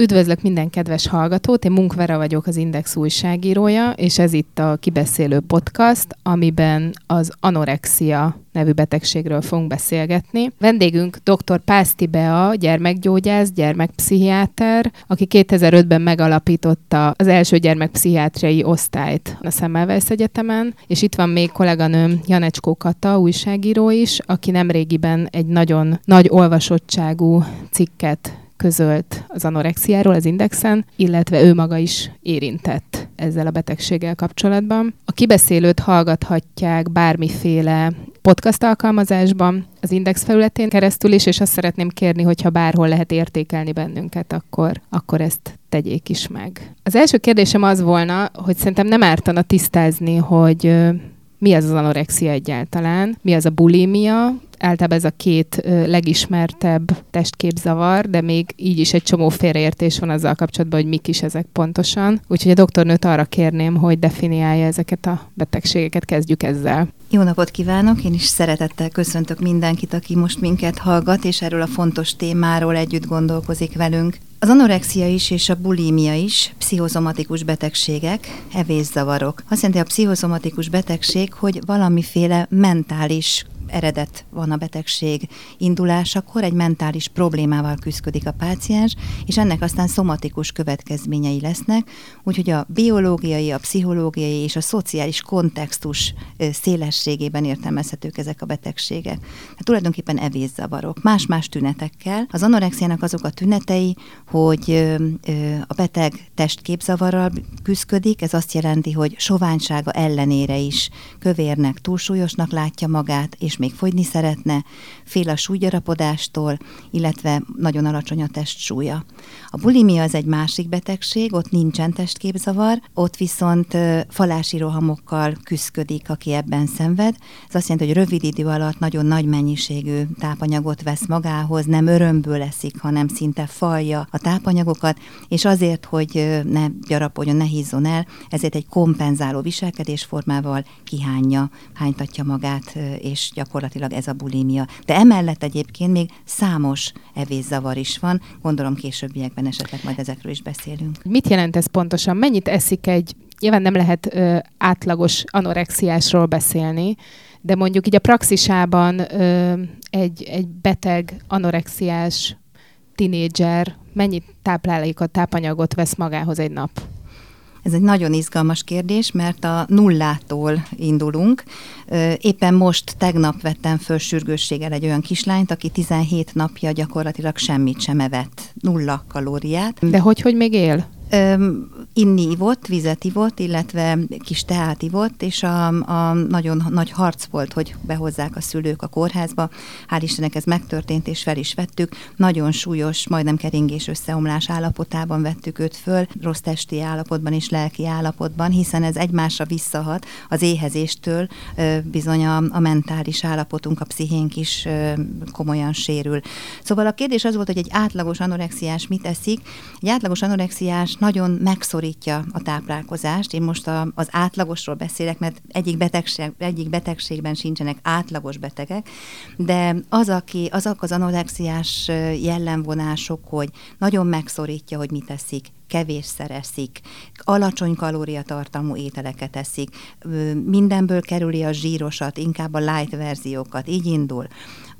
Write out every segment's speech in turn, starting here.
Üdvözlök minden kedves hallgatót, én Munkvera vagyok az Index újságírója, és ez itt a Kibeszélő Podcast, amiben az anorexia nevű betegségről fogunk beszélgetni. Vendégünk dr. Pászti Bea, gyermekgyógyász, gyermekpszichiáter, aki 2005-ben megalapította az első gyermekpszichiátriai osztályt a Semmelweis Egyetemen, és itt van még kolléganőm Janecskó Kata, újságíró is, aki nemrégiben egy nagyon nagy olvasottságú cikket közölt az anorexiáról az Indexen, illetve ő maga is érintett ezzel a betegséggel kapcsolatban. A kibeszélőt hallgathatják bármiféle podcast alkalmazásban, az Index felületén keresztül is, és azt szeretném kérni, hogyha bárhol lehet értékelni bennünket, akkor, akkor ezt tegyék is meg. Az első kérdésem az volna, hogy szerintem nem ártana tisztázni, hogy mi az az anorexia egyáltalán, mi az a bulimia, általában ez a két legismertebb testképzavar, de még így is egy csomó félreértés van azzal kapcsolatban, hogy mik is ezek pontosan. Úgyhogy a doktornőt arra kérném, hogy definiálja ezeket a betegségeket, kezdjük ezzel. Jó napot kívánok! Én is szeretettel köszöntök mindenkit, aki most minket hallgat, és erről a fontos témáról együtt gondolkozik velünk. Az anorexia is és a bulímia is pszichozomatikus betegségek, evészavarok. Azt jelenti a pszichozomatikus betegség, hogy valamiféle mentális eredet van a betegség indulásakor, egy mentális problémával küzdik a páciens, és ennek aztán szomatikus következményei lesznek, úgyhogy a biológiai, a pszichológiai és a szociális kontextus szélességében értelmezhetők ezek a betegségek. Tehát tulajdonképpen evészavarok, más-más tünetekkel. Az anorexiának azok a tünetei, hogy a beteg testképzavarral küzdik, ez azt jelenti, hogy soványsága ellenére is kövérnek, túlsúlyosnak látja magát, és még fogyni szeretne, fél a súlygyarapodástól, illetve nagyon alacsony a testsúlya. A bulimia az egy másik betegség, ott nincsen testképzavar, ott viszont falási rohamokkal küzdik, aki ebben szenved. Ez azt jelenti, hogy rövid idő alatt nagyon nagy mennyiségű tápanyagot vesz magához, nem örömből leszik, hanem szinte falja a tápanyagokat, és azért, hogy ne gyarapodjon, ne hízzon el, ezért egy kompenzáló viselkedésformával kihányja, hánytatja magát, és gyakorlatilag ez a bulimia. De emellett egyébként még számos evészavar is van, gondolom későbbiekben esetleg majd ezekről is beszélünk. Mit jelent ez pontosan? Mennyit eszik egy, nyilván nem lehet ö, átlagos anorexiásról beszélni, de mondjuk így a praxisában ö, egy, egy beteg anorexiás tinédzser mennyit táplálékot, tápanyagot vesz magához egy nap? Ez egy nagyon izgalmas kérdés, mert a nullától indulunk. Éppen most tegnap vettem föl sürgősséggel egy olyan kislányt, aki 17 napja gyakorlatilag semmit sem evett, nulla kalóriát. De hogy, hogy még él? Öm, inni ivott, vizet ivott, illetve kis teát ivott, és a, a nagyon nagy harc volt, hogy behozzák a szülők a kórházba. Hál' Istennek ez megtörtént, és fel is vettük. Nagyon súlyos, majdnem keringés összeomlás állapotában vettük őt föl, rossz testi állapotban és lelki állapotban, hiszen ez egymásra visszahat az éhezéstől, bizony a, a mentális állapotunk, a pszichénk is komolyan sérül. Szóval a kérdés az volt, hogy egy átlagos anorexiás mit eszik. Egy átlagos anorexiás nagyon megszorítja a táplálkozást. Én most a, az átlagosról beszélek, mert egyik, betegség, egyik betegségben sincsenek átlagos betegek, de az, aki, azok az anorexiás jellemvonások, hogy nagyon megszorítja, hogy mit eszik, kevésszer eszik, alacsony kalóriatartalmú ételeket eszik, mindenből kerüli a zsírosat, inkább a light verziókat, így indul.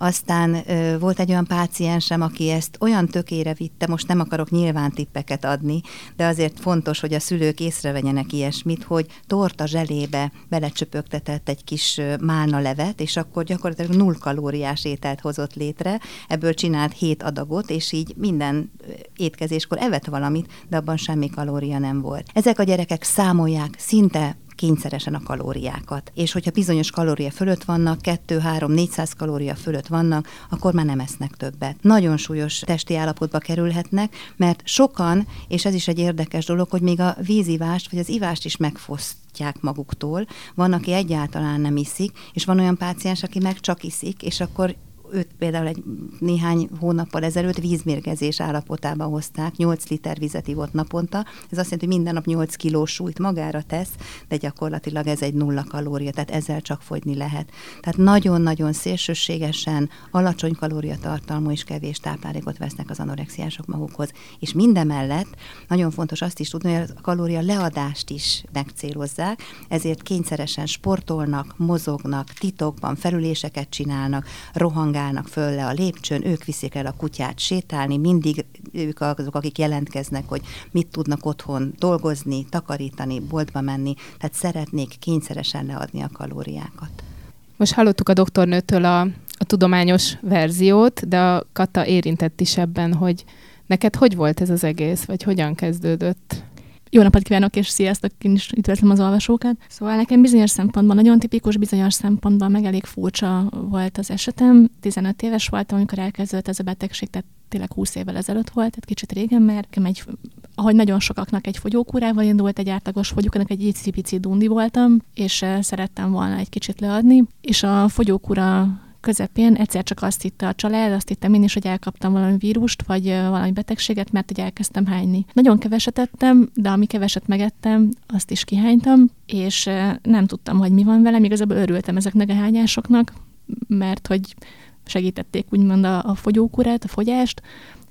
Aztán volt egy olyan páciensem, aki ezt olyan tökére vitte, most nem akarok nyilván tippeket adni, de azért fontos, hogy a szülők észrevegyenek ilyesmit, hogy torta zselébe belecsöpögtetett egy kis málna levet, és akkor gyakorlatilag null kalóriás ételt hozott létre, ebből csinált hét adagot, és így minden étkezéskor evett valamit, de abban semmi kalória nem volt. Ezek a gyerekek számolják szinte kényszeresen a kalóriákat. És hogyha bizonyos kalória fölött vannak, 2-3-400 kalória fölött vannak, akkor már nem esznek többet. Nagyon súlyos testi állapotba kerülhetnek, mert sokan, és ez is egy érdekes dolog, hogy még a vízivást vagy az ivást is megfosztják maguktól. Van, aki egyáltalán nem iszik, és van olyan páciens, aki meg csak iszik, és akkor őt például egy néhány hónappal ezelőtt vízmérgezés állapotában hozták, 8 liter vizet ivott naponta. Ez azt jelenti, hogy minden nap 8 kilós súlyt magára tesz, de gyakorlatilag ez egy nulla kalória, tehát ezzel csak fogyni lehet. Tehát nagyon-nagyon szélsőségesen alacsony kalóriatartalmú és kevés táplálékot vesznek az anorexiások magukhoz. És mindemellett nagyon fontos azt is tudni, hogy a kalória leadást is megcélozzák, ezért kényszeresen sportolnak, mozognak, titokban felüléseket csinálnak, rohangálnak, sétálnak föl le a lépcsőn, ők viszik el a kutyát sétálni, mindig ők azok, akik jelentkeznek, hogy mit tudnak otthon dolgozni, takarítani, boltba menni, tehát szeretnék kényszeresen leadni a kalóriákat. Most hallottuk a doktornőtől a, a tudományos verziót, de a Kata érintett is ebben, hogy neked hogy volt ez az egész, vagy hogyan kezdődött? Jó napot kívánok, és sziasztok, én is üdvözlöm az olvasókat. Szóval nekem bizonyos szempontban nagyon tipikus, bizonyos szempontban meg elég furcsa volt az esetem. 15 éves voltam, amikor elkezdődött ez a betegség, tehát tényleg 20 évvel ezelőtt volt, tehát kicsit régen, mert egy, ahogy nagyon sokaknak egy fogyókúrával indult, egy átlagos fogyókúrának egy icipici dundi voltam, és eh, szerettem volna egy kicsit leadni, és a fogyókúra közepén egyszer csak azt hitte a család, azt hittem én is, hogy elkaptam valami vírust, vagy valami betegséget, mert hogy elkezdtem hányni. Nagyon keveset ettem, de ami keveset megettem, azt is kihánytam, és nem tudtam, hogy mi van velem. Igazából örültem ezeknek a hányásoknak, mert hogy segítették úgymond a, a fogyókurát, a fogyást,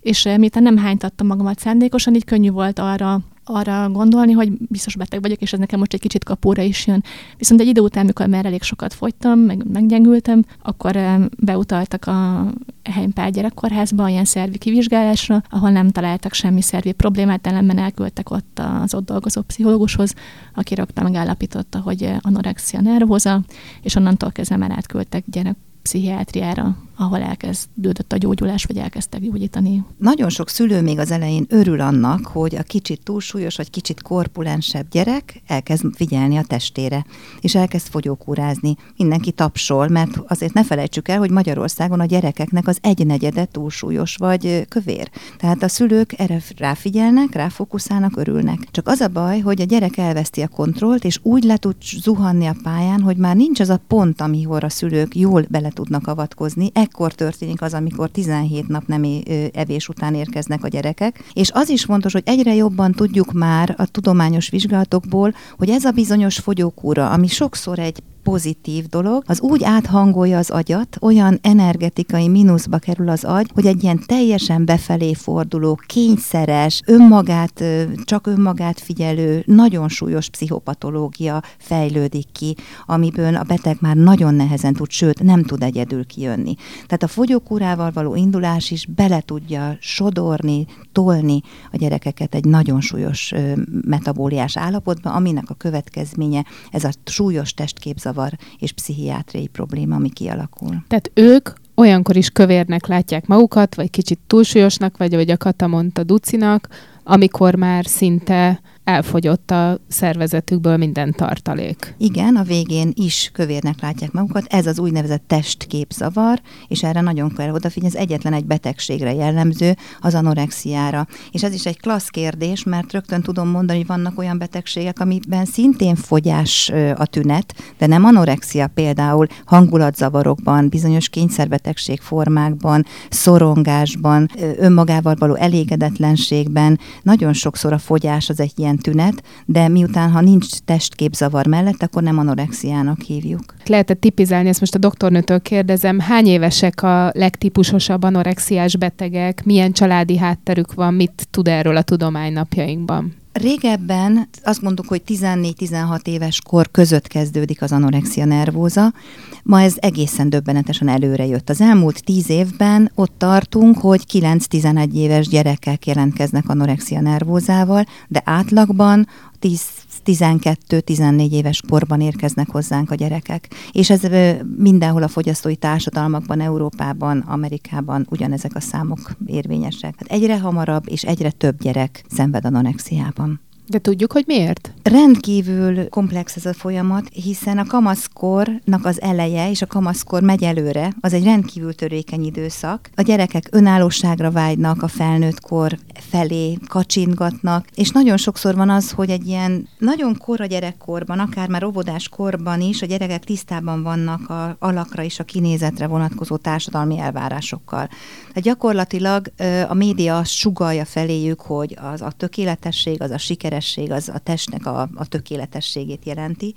és miután nem hánytattam magamat szándékosan, így könnyű volt arra arra gondolni, hogy biztos beteg vagyok, és ez nekem most egy kicsit kapóra is jön. Viszont egy idő után, mikor már elég sokat fogytam, meg meggyengültem, akkor beutaltak a Heimpál gyerekkórházba, ilyen szervi kivizsgálásra, ahol nem találtak semmi szervi problémát, ellenben elküldtek ott az ott dolgozó pszichológushoz, aki rögtön megállapította, hogy anorexia nervoza, és onnantól kezdve már átküldtek gyerek pszichiátriára, ahol elkezdődött a gyógyulás, vagy elkezdtek gyógyítani. Nagyon sok szülő még az elején örül annak, hogy a kicsit túlsúlyos, vagy kicsit korpulensebb gyerek elkezd figyelni a testére, és elkezd fogyókúrázni. Mindenki tapsol, mert azért ne felejtsük el, hogy Magyarországon a gyerekeknek az egynegyede túlsúlyos vagy kövér. Tehát a szülők erre ráfigyelnek, ráfókuszálnak, örülnek. Csak az a baj, hogy a gyerek elveszti a kontrollt, és úgy le tud zuhanni a pályán, hogy már nincs az a pont, amihol a szülők jól bele tudnak avatkozni. Ekkor történik az, amikor 17 nap nem evés után érkeznek a gyerekek. És az is fontos, hogy egyre jobban tudjuk már a tudományos vizsgálatokból, hogy ez a bizonyos fogyókúra, ami sokszor egy pozitív dolog, az úgy áthangolja az agyat, olyan energetikai mínuszba kerül az agy, hogy egy ilyen teljesen befelé forduló, kényszeres, önmagát, csak önmagát figyelő, nagyon súlyos pszichopatológia fejlődik ki, amiből a beteg már nagyon nehezen tud, sőt nem tud egyedül kijönni. Tehát a fogyókúrával való indulás is bele tudja sodorni, tolni a gyerekeket egy nagyon súlyos metabóliás állapotba, aminek a következménye ez a súlyos testképzavar zavar és pszichiátriai probléma, ami kialakul. Tehát ők olyankor is kövérnek látják magukat, vagy kicsit túlsúlyosnak, vagy ahogy a Kata mondta, ducinak, amikor már szinte elfogyott a szervezetükből minden tartalék. Igen, a végén is kövérnek látják magukat. Ez az úgynevezett testképzavar, és erre nagyon kell odafigyelni. Ez egyetlen egy betegségre jellemző, az anorexiára. És ez is egy klassz kérdés, mert rögtön tudom mondani, hogy vannak olyan betegségek, amiben szintén fogyás a tünet, de nem anorexia például hangulatzavarokban, bizonyos kényszerbetegség formákban, szorongásban, önmagával való elégedetlenségben. Nagyon sokszor a fogyás az egy ilyen tünet, de miután, ha nincs testképzavar mellett, akkor nem anorexiának hívjuk. Lehet-e tipizálni, ezt most a doktornőtől kérdezem, hány évesek a legtípusosabb anorexiás betegek, milyen családi hátterük van, mit tud erről a tudomány napjainkban? Régebben azt mondtuk, hogy 14-16 éves kor között kezdődik az anorexia nervóza. Ma ez egészen döbbenetesen előre jött. Az elmúlt 10 évben ott tartunk, hogy 9-11 éves gyerekek jelentkeznek anorexia nervózával, de átlagban 12-14 éves korban érkeznek hozzánk a gyerekek. És ez mindenhol a fogyasztói társadalmakban, Európában, Amerikában ugyanezek a számok érvényesek. Hát egyre hamarabb és egyre több gyerek szenved anorexiában. De tudjuk, hogy miért? Rendkívül komplex ez a folyamat, hiszen a kamaszkornak az eleje és a kamaszkor megy előre, az egy rendkívül törékeny időszak. A gyerekek önállóságra vágynak, a felnőtt kor felé kacsintgatnak, és nagyon sokszor van az, hogy egy ilyen nagyon kora gyerekkorban, akár már óvodás korban is a gyerekek tisztában vannak a alakra és a kinézetre vonatkozó társadalmi elvárásokkal. Tehát gyakorlatilag a média sugalja feléjük, hogy az a tökéletesség, az a sikeresség, az a testnek a, a tökéletességét jelenti.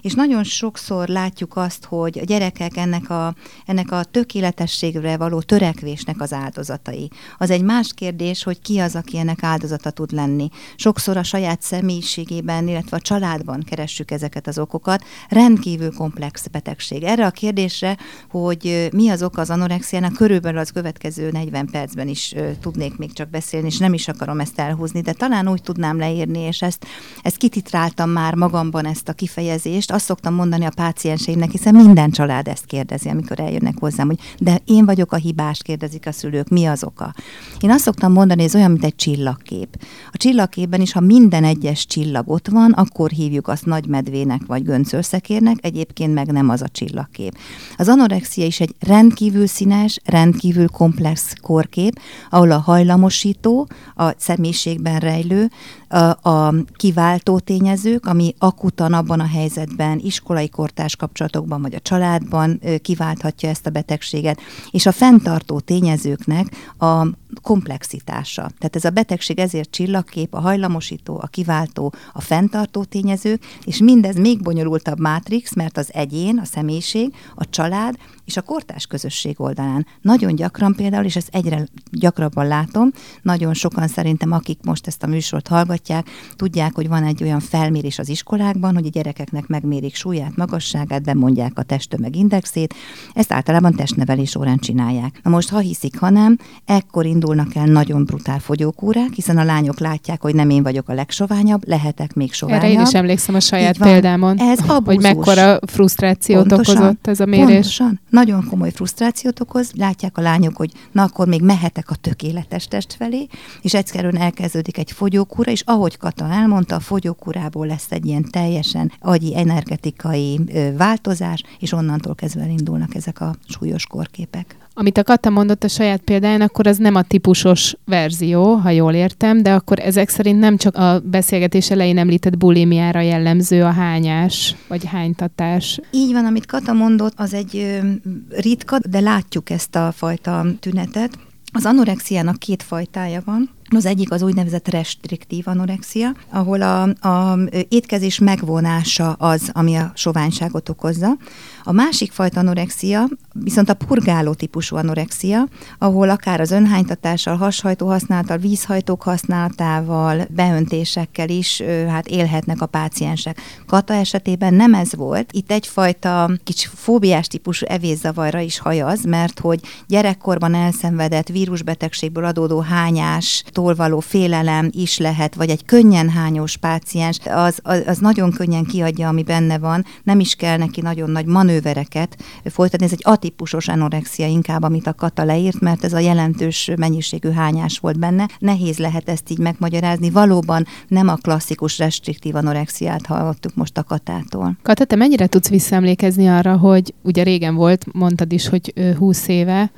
És nagyon sokszor látjuk azt, hogy a gyerekek ennek a, ennek a tökéletességre való törekvésnek az áldozatai. Az egy más kérdés, hogy ki az, aki ennek áldozata tud lenni. Sokszor a saját személyiségében, illetve a családban keressük ezeket az okokat. Rendkívül komplex betegség. Erre a kérdésre, hogy mi az oka az anorexiának, körülbelül az következő 40 percben is tudnék még csak beszélni, és nem is akarom ezt elhúzni, de talán úgy tudnám leírni, és ezt, ezt kititráltam már magamban ezt a kifejezést. Azt szoktam mondani a pácienseimnek, hiszen minden család ezt kérdezi, amikor eljönnek hozzám, hogy de én vagyok a hibás, kérdezik a szülők, mi az oka. Én azt szoktam mondani, ez olyan, mint egy csillagkép. A csillagképben is, ha minden egyes csillag ott van, akkor hívjuk azt nagy medvének vagy göncőrszekérnek, egyébként meg nem az a csillagkép. Az anorexia is egy rendkívül színes, rendkívül komplex korkép, ahol a hajlamosító, a személyiségben rejlő, a, a kiváltó tényezők, ami akutan abban a helyzetben, iskolai kortás kapcsolatokban vagy a családban kiválthatja ezt a betegséget, és a fenntartó tényezőknek a komplexitása. Tehát ez a betegség ezért csillagkép, a hajlamosító, a kiváltó, a fenntartó tényezők, és mindez még bonyolultabb mátrix, mert az egyén, a személyiség, a család és a kortás közösség oldalán. Nagyon gyakran például, és ezt egyre gyakrabban látom, nagyon sokan szerintem, akik most ezt a műsort hallgatják, tudják, hogy van egy olyan felmérés az iskolákban, hogy a gyerekeknek megmérik súlyát, magasságát, bemondják a testtömegindexét, ezt általában testnevelés órán csinálják. Na most, ha hiszik, ha nem, ekkor indulnak el nagyon brutál fogyókúrák, hiszen a lányok látják, hogy nem én vagyok a legsoványabb, lehetek még soványabb. Erre én is emlékszem a saját példámon, ez hogy mekkora frusztrációt Pontosan. okozott ez a mérés. Pontosan nagyon komoly frusztrációt okoz, látják a lányok, hogy na akkor még mehetek a tökéletes test felé, és egyszerűen elkezdődik egy fogyókúra, és ahogy Kata elmondta, a fogyókúrából lesz egy ilyen teljesen agyi energetikai változás, és onnantól kezdve indulnak ezek a súlyos korképek. Amit a Kata mondott a saját példáján, akkor az nem a típusos verzió, ha jól értem, de akkor ezek szerint nem csak a beszélgetés elején említett bulimiára jellemző a hányás, vagy hánytatás. Így van, amit Kata mondott, az egy ritka, de látjuk ezt a fajta tünetet. Az anorexiának két fajtája van. Az egyik az úgynevezett restriktív anorexia, ahol a, a étkezés megvonása az, ami a soványságot okozza. A másik fajta anorexia viszont a purgáló típusú anorexia, ahol akár az önhánytatással, hashajtó használattal, vízhajtók használatával, beöntésekkel is hát élhetnek a páciensek. Kata esetében nem ez volt. Itt egyfajta kicsi fóbiás típusú evészavarra is hajaz, mert hogy gyerekkorban elszenvedett vírusbetegségből adódó hányás, való félelem is lehet, vagy egy könnyen hányós páciens, az, az, az nagyon könnyen kiadja, ami benne van, nem is kell neki nagyon nagy manővereket folytatni. Ez egy atípusos anorexia inkább, amit a Kata leírt, mert ez a jelentős mennyiségű hányás volt benne. Nehéz lehet ezt így megmagyarázni. Valóban nem a klasszikus restriktív anorexiát hallottuk most a Katától. Kata, te mennyire tudsz visszaemlékezni arra, hogy ugye régen volt, mondtad is, hogy 20 éve,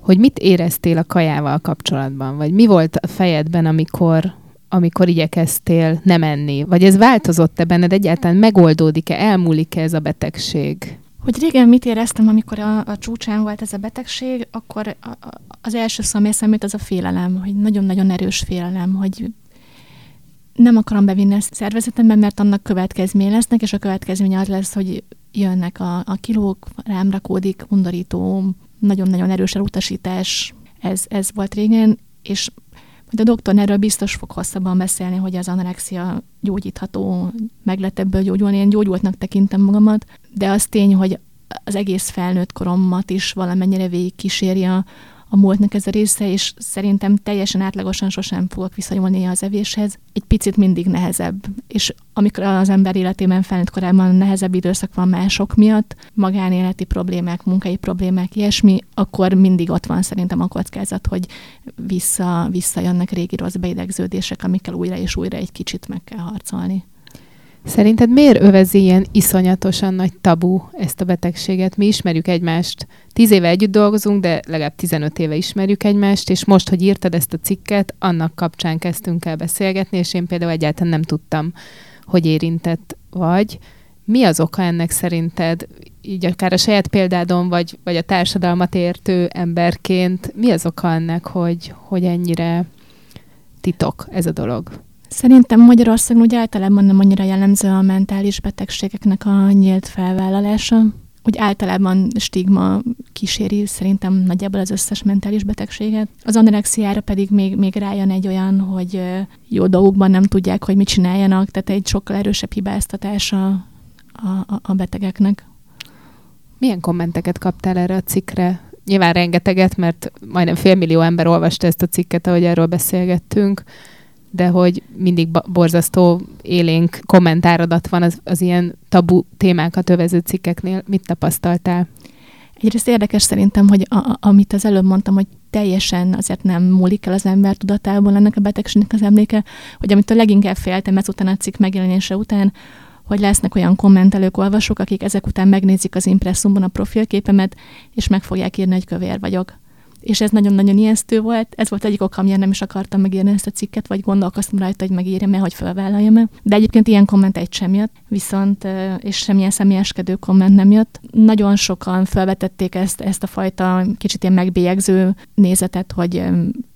hogy mit éreztél a kajával kapcsolatban, vagy mi volt a fejedben, amikor amikor igyekeztél nem enni? Vagy ez változott-e benned egyáltalán? Megoldódik-e? Elmúlik-e ez a betegség? Hogy régen mit éreztem, amikor a, a csúcsán volt ez a betegség, akkor a, a, az első szó, ami eszembe az a félelem, hogy nagyon-nagyon erős félelem, hogy nem akarom bevinni ezt szervezetemben, mert annak következménye lesznek, és a következménye az lesz, hogy jönnek a, a kilók, rám rakódik, undorító, nagyon-nagyon erős elutasítás, ez, ez volt régen, és majd a doktor erről biztos fog hosszabban beszélni, hogy az anorexia gyógyítható, meg lehet ebből gyógyulni. Én gyógyultnak tekintem magamat, de az tény, hogy az egész felnőtt koromat is valamennyire végig kísérje a múltnak ez a része, és szerintem teljesen átlagosan sosem fogok viszonyulni az evéshez. Egy picit mindig nehezebb. És amikor az ember életében felnőtt korában nehezebb időszak van mások miatt, magánéleti problémák, munkai problémák, ilyesmi, akkor mindig ott van szerintem a kockázat, hogy vissza, visszajönnek régi rossz beidegződések, amikkel újra és újra egy kicsit meg kell harcolni. Szerinted miért övezi ilyen iszonyatosan nagy tabu ezt a betegséget? Mi ismerjük egymást, tíz éve együtt dolgozunk, de legalább 15 éve ismerjük egymást, és most, hogy írtad ezt a cikket, annak kapcsán kezdtünk el beszélgetni, és én például egyáltalán nem tudtam, hogy érintett vagy. Mi az oka ennek szerinted, így akár a saját példádon, vagy, vagy a társadalmat értő emberként, mi az oka ennek, hogy, hogy ennyire titok ez a dolog? Szerintem Magyarországon úgy általában nem annyira jellemző a mentális betegségeknek a nyílt felvállalása. Úgy általában stigma kíséri szerintem nagyjából az összes mentális betegséget. Az anorexiára pedig még, még rájön egy olyan, hogy jó dolgokban nem tudják, hogy mit csináljanak, tehát egy sokkal erősebb hibáztatás a, a, a betegeknek. Milyen kommenteket kaptál erre a cikkre? Nyilván rengeteget, mert majdnem félmillió ember olvasta ezt a cikket, ahogy erről beszélgettünk de hogy mindig borzasztó élénk kommentáradat van az, az ilyen tabu témákat övező cikkeknél. Mit tapasztaltál? Egyrészt érdekes szerintem, hogy a, amit az előbb mondtam, hogy teljesen azért nem múlik el az ember tudatából ennek a betegségnek az emléke, hogy amit a leginkább féltem ezután a cikk megjelenése után, hogy lesznek olyan kommentelők, olvasók, akik ezek után megnézik az impresszumban a profilképemet, és meg fogják írni, hogy kövér vagyok és ez nagyon-nagyon ijesztő volt. Ez volt egyik oka, amiért nem is akartam megírni ezt a cikket, vagy gondolkoztam rajta, hogy megírjam-e, hogy felvállaljam-e. De egyébként ilyen komment egy sem jött, viszont, és semmilyen személyeskedő komment nem jött. Nagyon sokan felvetették ezt, ezt a fajta kicsit ilyen megbélyegző nézetet, hogy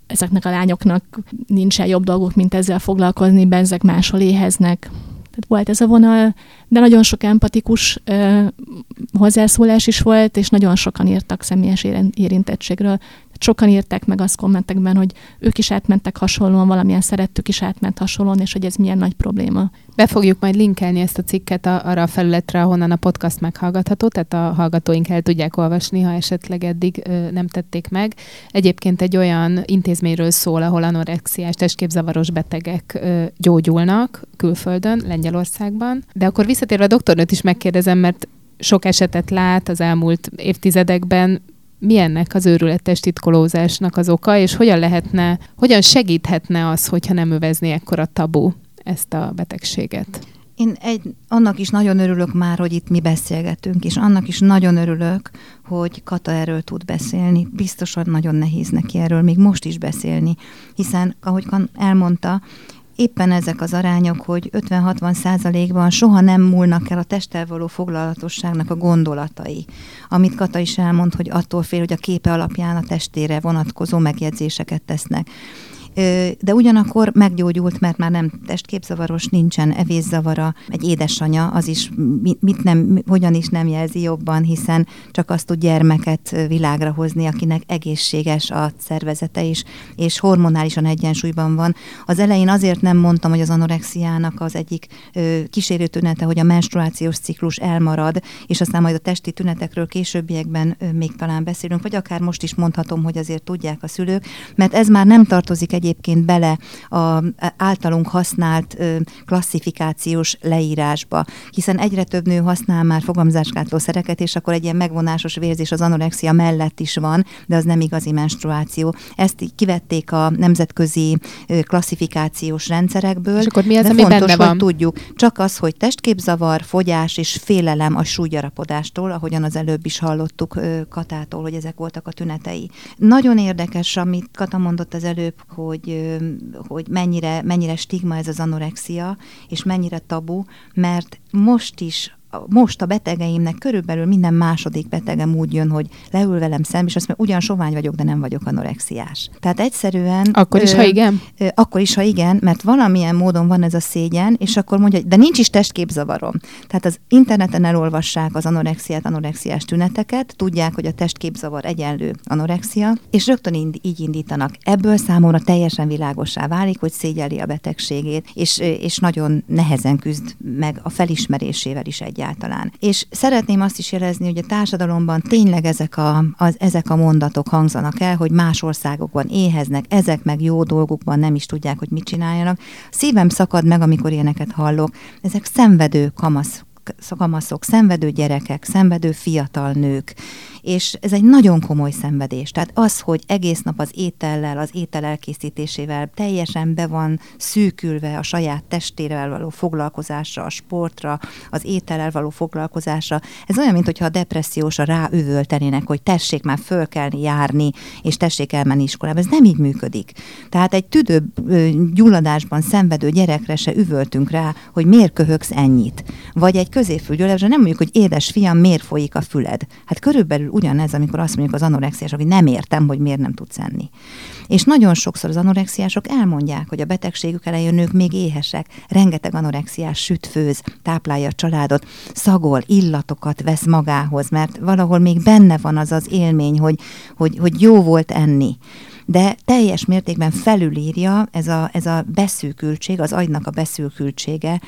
ezeknek a lányoknak nincsen jobb dolguk, mint ezzel foglalkozni, benzek máshol éheznek, tehát volt ez a vonal, de nagyon sok empatikus ö, hozzászólás is volt, és nagyon sokan írtak személyes érintettségről sokan írták meg azt kommentekben, hogy ők is átmentek hasonlóan, valamilyen szerettük is átment hasonlóan, és hogy ez milyen nagy probléma. Be fogjuk majd linkelni ezt a cikket a, arra a felületre, ahonnan a podcast meghallgatható, tehát a hallgatóink el tudják olvasni, ha esetleg eddig ö, nem tették meg. Egyébként egy olyan intézményről szól, ahol anorexiás testképzavaros betegek ö, gyógyulnak külföldön, Lengyelországban. De akkor visszatérve a doktornőt is megkérdezem, mert sok esetet lát az elmúlt évtizedekben, mi ennek az őrületes titkolózásnak az oka, és hogyan lehetne, hogyan segíthetne az, hogyha nem övezni ekkora tabu ezt a betegséget? Én egy, annak is nagyon örülök már, hogy itt mi beszélgetünk, és annak is nagyon örülök, hogy Kata erről tud beszélni. Biztosan nagyon nehéz neki erről még most is beszélni, hiszen, ahogy elmondta, éppen ezek az arányok, hogy 50-60 százalékban soha nem múlnak el a testtel való foglalatosságnak a gondolatai. Amit Kata is elmond, hogy attól fél, hogy a képe alapján a testére vonatkozó megjegyzéseket tesznek de ugyanakkor meggyógyult, mert már nem testképzavaros, nincsen evészavara, egy édesanyja, az is mit nem, hogyan is nem jelzi jobban, hiszen csak azt tud gyermeket világra hozni, akinek egészséges a szervezete is, és hormonálisan egyensúlyban van. Az elején azért nem mondtam, hogy az anorexiának az egyik kísérő tünete, hogy a menstruációs ciklus elmarad, és aztán majd a testi tünetekről későbbiekben még talán beszélünk, vagy akár most is mondhatom, hogy azért tudják a szülők, mert ez már nem tartozik egy egyébként bele a általunk használt klasszifikációs leírásba, hiszen egyre több nő használ már fogamzásgátló szereket, és akkor egy ilyen megvonásos vérzés az anorexia mellett is van, de az nem igazi menstruáció. Ezt kivették a nemzetközi klasszifikációs rendszerekből. És akkor mi az, de ami fontos, benne van? hogy tudjuk. Csak az, hogy testképzavar, fogyás és félelem a súlygyarapodástól, ahogyan az előbb is hallottuk Katától, hogy ezek voltak a tünetei. Nagyon érdekes, amit Kata mondott az előbb, hogy hogy, hogy mennyire, mennyire stigma ez az anorexia, és mennyire tabu, mert most is most a betegeimnek körülbelül minden második betegem úgy jön, hogy leül velem szembe, és azt mondja, ugyan sovány vagyok, de nem vagyok anorexiás. Tehát egyszerűen... Akkor is, ö, ha igen? Ö, akkor is, ha igen, mert valamilyen módon van ez a szégyen, és akkor mondja, de nincs is testképzavarom. Tehát az interneten elolvassák az anorexiát, anorexiás tüneteket, tudják, hogy a testképzavar egyenlő anorexia, és rögtön ind- így indítanak. Ebből számomra teljesen világosá válik, hogy szégyeli a betegségét, és, és nagyon nehezen küzd meg a felismerésével is egy egyáltalán. És szeretném azt is jelezni, hogy a társadalomban tényleg ezek a, az, ezek a mondatok hangzanak el, hogy más országokban éheznek, ezek meg jó dolgukban nem is tudják, hogy mit csináljanak. Szívem szakad meg, amikor ilyeneket hallok. Ezek szenvedő kamasz kamaszok, szenvedő gyerekek, szenvedő fiatal nők, és ez egy nagyon komoly szenvedés. Tehát az, hogy egész nap az étellel, az étel elkészítésével teljesen be van szűkülve a saját testével való foglalkozásra, a sportra, az étellel való foglalkozásra, ez olyan, mintha a depressziósra ráüvöltenének, hogy tessék már fölkelni, járni, és tessék elmenni iskolába. Ez nem így működik. Tehát egy tüdő gyulladásban szenvedő gyerekre se üvöltünk rá, hogy miért köhögsz ennyit. Vagy egy középfülgyulladásra nem mondjuk, hogy édes fiam, miért folyik a füled. Hát körülbelül ugyanez, amikor azt mondjuk az anorexiások, hogy nem értem, hogy miért nem tudsz enni. És nagyon sokszor az anorexiások elmondják, hogy a betegségük elején nők még éhesek, rengeteg anorexiás süt, főz, táplálja a családot, szagol, illatokat vesz magához, mert valahol még benne van az az élmény, hogy, hogy, hogy jó volt enni de teljes mértékben felülírja ez a, ez a beszűkültség, az agynak a beszűkültsége,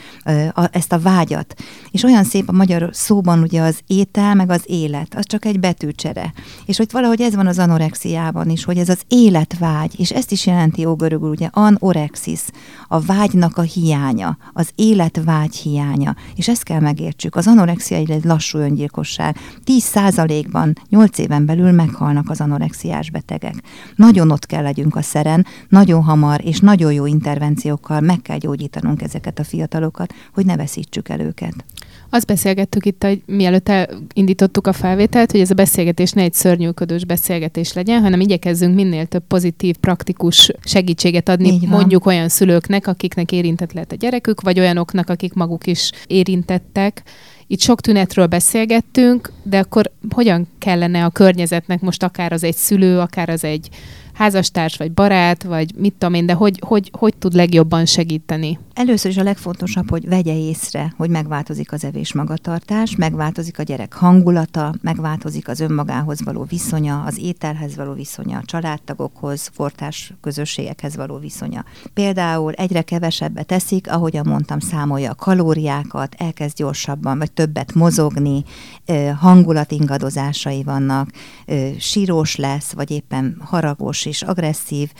ezt a vágyat. És olyan szép a magyar szóban ugye az étel, meg az élet, az csak egy betűcsere. És hogy valahogy ez van az anorexiában is, hogy ez az életvágy, és ezt is jelenti ógörögül, ugye anorexis, a vágynak a hiánya, az életvágy hiánya. És ezt kell megértsük. Az anorexia egy lassú öngyilkosság. 10%-ban 8 éven belül meghalnak az anorexiás betegek. Nagyon ott kell legyünk a szeren, nagyon hamar és nagyon jó intervenciókkal meg kell gyógyítanunk ezeket a fiatalokat, hogy ne veszítsük el őket. Azt beszélgettük itt, hogy mielőtt indítottuk a felvételt, hogy ez a beszélgetés ne egy szörnyűködős beszélgetés legyen, hanem igyekezzünk minél több pozitív, praktikus segítséget adni mondjuk olyan szülőknek, akiknek érintett lehet a gyerekük, vagy olyanoknak, akik maguk is érintettek. Itt sok tünetről beszélgettünk, de akkor hogyan kellene a környezetnek most akár az egy szülő, akár az egy házastárs, vagy barát, vagy mit tudom én, de hogy, hogy, hogy tud legjobban segíteni? Először is a legfontosabb, hogy vegye észre, hogy megváltozik az evés magatartás, megváltozik a gyerek hangulata, megváltozik az önmagához való viszonya, az ételhez való viszonya, a családtagokhoz, fortás közösségekhez való viszonya. Például egyre kevesebbet teszik, ahogyan mondtam, számolja a kalóriákat, elkezd gyorsabban vagy többet mozogni, hangulatingadozásai vannak, sírós lesz, vagy éppen haragos és agresszív,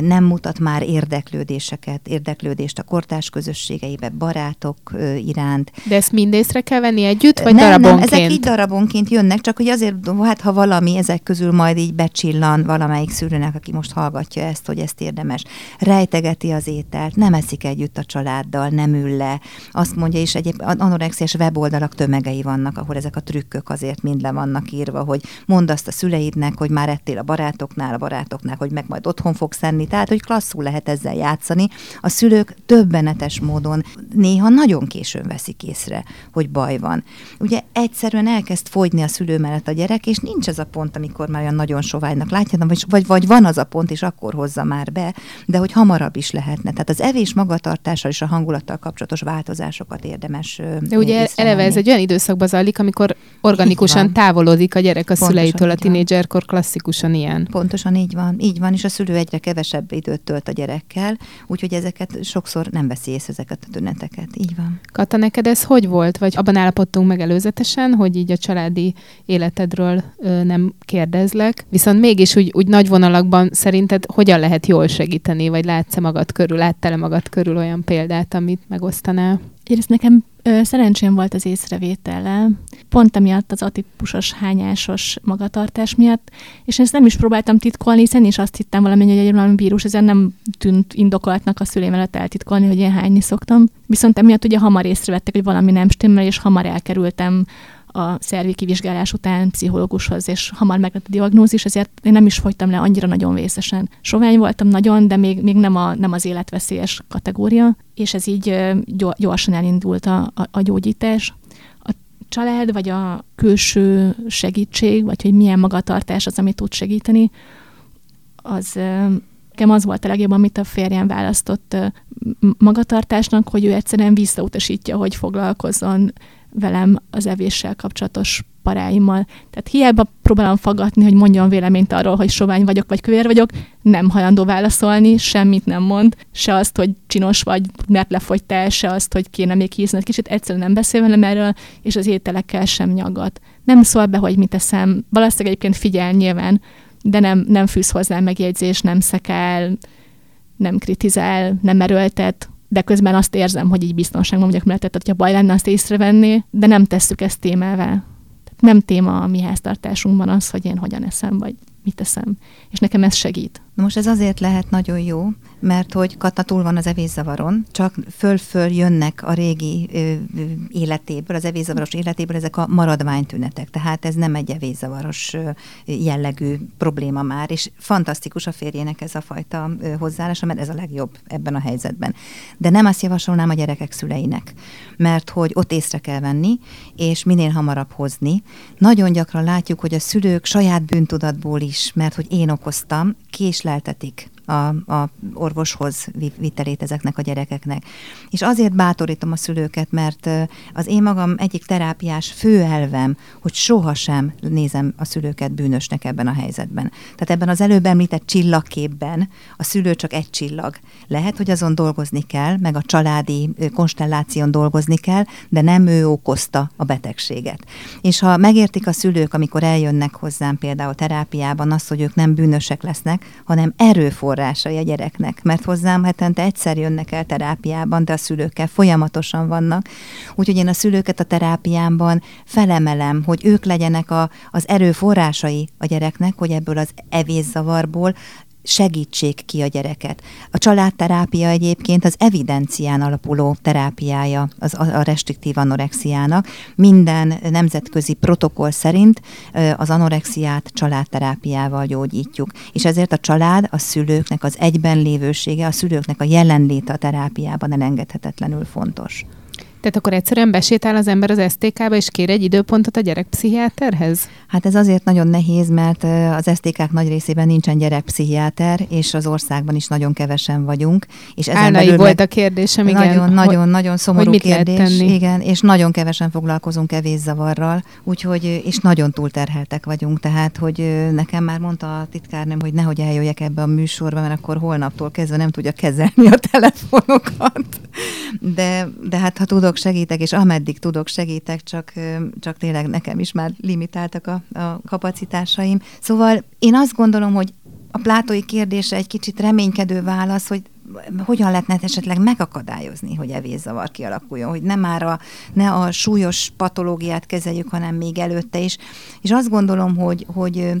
nem mutat már érdeklődéseket, érdeklődést a kortás közösségeibe, barátok iránt. De ezt mind észre kell venni együtt, vagy nem, darabonként? Nem, ezek így darabonként jönnek, csak hogy azért, hát ha valami ezek közül majd így becsillan valamelyik szülőnek, aki most hallgatja ezt, hogy ezt érdemes, rejtegeti az ételt, nem eszik együtt a családdal, nem ül le. Azt mondja, és egyéb anorexiás weboldalak tömegei vannak, ahol ezek a trükkök azért mind le vannak írva, hogy mondd azt a szüleidnek, hogy már ettél a barátoknál, a barátok barátoknál, hogy meg majd otthon fogsz enni, tehát hogy klasszul lehet ezzel játszani. A szülők többenetes módon néha nagyon későn veszik észre, hogy baj van. Ugye egyszerűen elkezd fogyni a szülő mellett a gyerek, és nincs ez a pont, amikor már olyan nagyon soványnak látja, vagy, vagy, vagy van az a pont, és akkor hozza már be, de hogy hamarabb is lehetne. Tehát az evés magatartással és a hangulattal kapcsolatos változásokat érdemes De ugye eleve ez egy olyan időszakban zajlik, amikor organikusan távolodik a gyerek a Pontosan szüleitől, a tinédzserkor klasszikusan ilyen. Pontosan így van, így van, és a szülő egyre kevesebb időt tölt a gyerekkel, úgyhogy ezeket sokszor nem veszi észre ezeket a tüneteket. Így van. Kata, neked ez hogy volt? Vagy abban állapodtunk meg előzetesen, hogy így a családi életedről ö, nem kérdezlek, viszont mégis úgy, úgy nagy vonalakban szerinted hogyan lehet jól segíteni, vagy látsz-e magad körül, láttál-e magad körül olyan példát, amit megosztanál? Egyrészt nekem ö, szerencsém volt az észrevétele, pont emiatt az atipusos, hányásos magatartás miatt, és ezt nem is próbáltam titkolni, hiszen is azt hittem valami, hogy egy valami vírus, ezen nem tűnt indokoltnak a szülém előtt eltitkolni, hogy én hányni szoktam. Viszont emiatt ugye hamar észrevettek, hogy valami nem stimmel, és hamar elkerültem a szervi kivizsgálás után pszichológushoz, és hamar meglett a diagnózis, ezért én nem is fogytam le annyira nagyon vészesen. Sovány voltam nagyon, de még, még nem, a, nem az életveszélyes kategória, és ez így gyorsan elindult a, a, a gyógyítás. Család, vagy a külső segítség, vagy hogy milyen magatartás az, amit tud segíteni, az nekem az volt a legjobb, amit a férjem választott magatartásnak, hogy ő egyszerűen visszautasítja, hogy foglalkozzon velem az evéssel kapcsolatos paráimmal. Tehát hiába próbálom fagadni, hogy mondjon véleményt arról, hogy sovány vagyok, vagy kövér vagyok, nem hajlandó válaszolni, semmit nem mond, se azt, hogy csinos vagy, mert lefogytál, se azt, hogy kéne még híznod. Kicsit egyszerűen nem beszél velem erről, és az ételekkel sem nyaggat. Nem szól be, hogy mit eszem. Valószínűleg egyébként figyel nyilván, de nem, nem fűz hozzá megjegyzés, nem szekál, nem kritizál, nem erőltet, de közben azt érzem, hogy így biztonságban vagyok, mert tehát, hogyha baj lenne, azt észrevenni, de nem tesszük ezt témává nem téma a mi háztartásunkban az, hogy én hogyan eszem, vagy mit teszem. És nekem ez segít. Most ez azért lehet nagyon jó, mert hogy Katna túl van az evészavaron, csak föl-föl jönnek a régi ö, ö, életéből, az evészavaros életéből ezek a maradványtünetek. Tehát ez nem egy evészavaros ö, jellegű probléma már, és fantasztikus a férjének ez a fajta ö, hozzáállása, mert ez a legjobb ebben a helyzetben. De nem azt javasolnám a gyerekek szüleinek, mert hogy ott észre kell venni, és minél hamarabb hozni. Nagyon gyakran látjuk, hogy a szülők saját bűntudatból is, mert hogy én okoztam, késleltetik a, a orvoshoz vitelét ezeknek a gyerekeknek. És azért bátorítom a szülőket, mert az én magam egyik terápiás főelvem, hogy sohasem nézem a szülőket bűnösnek ebben a helyzetben. Tehát ebben az előbb említett csillagképben a szülő csak egy csillag. Lehet, hogy azon dolgozni kell, meg a családi konstelláción dolgozni kell, de nem ő okozta a betegséget. És ha megértik a szülők, amikor eljönnek hozzám például terápiában azt, hogy ők nem bűnösek lesznek, hanem erőfor forrásai a gyereknek, mert hozzám hetente egyszer jönnek el terápiában, de a szülőkkel folyamatosan vannak. Úgyhogy én a szülőket a terápiámban felemelem, hogy ők legyenek a, az erőforrásai a gyereknek, hogy ebből az evészavarból segítsék ki a gyereket. A családterápia egyébként az evidencián alapuló terápiája az a restriktív anorexiának. Minden nemzetközi protokoll szerint az anorexiát családterápiával gyógyítjuk. És ezért a család a szülőknek az egyben lévősége, a szülőknek a jelenléte a terápiában elengedhetetlenül fontos. Tehát akkor egyszerűen besétál az ember az STK-ba, és kér egy időpontot a gyerekpszichiáterhez? Hát ez azért nagyon nehéz, mert az STK-k nagy részében nincsen gyerekpszichiáter, és az országban is nagyon kevesen vagyunk. És ezen Állai volt meg... a kérdésem, igen. Nagyon, nagyon, nagyon szomorú hogy mit kérdés. Igen, és nagyon kevesen foglalkozunk evészavarral, úgyhogy, és nagyon túlterheltek vagyunk, tehát, hogy nekem már mondta a titkárnőm, hogy nehogy eljöjjek ebbe a műsorba, mert akkor holnaptól kezdve nem tudja kezelni a telefonokat. De, de hát ha tudod, tudok, segítek, és ameddig tudok, segítek, csak, csak tényleg nekem is már limitáltak a, a kapacitásaim. Szóval én azt gondolom, hogy a plátói kérdése egy kicsit reménykedő válasz, hogy hogyan lehetne esetleg megakadályozni, hogy evészavar kialakuljon, hogy nem már a, ne a súlyos patológiát kezeljük, hanem még előtte is. És azt gondolom, hogy, hogy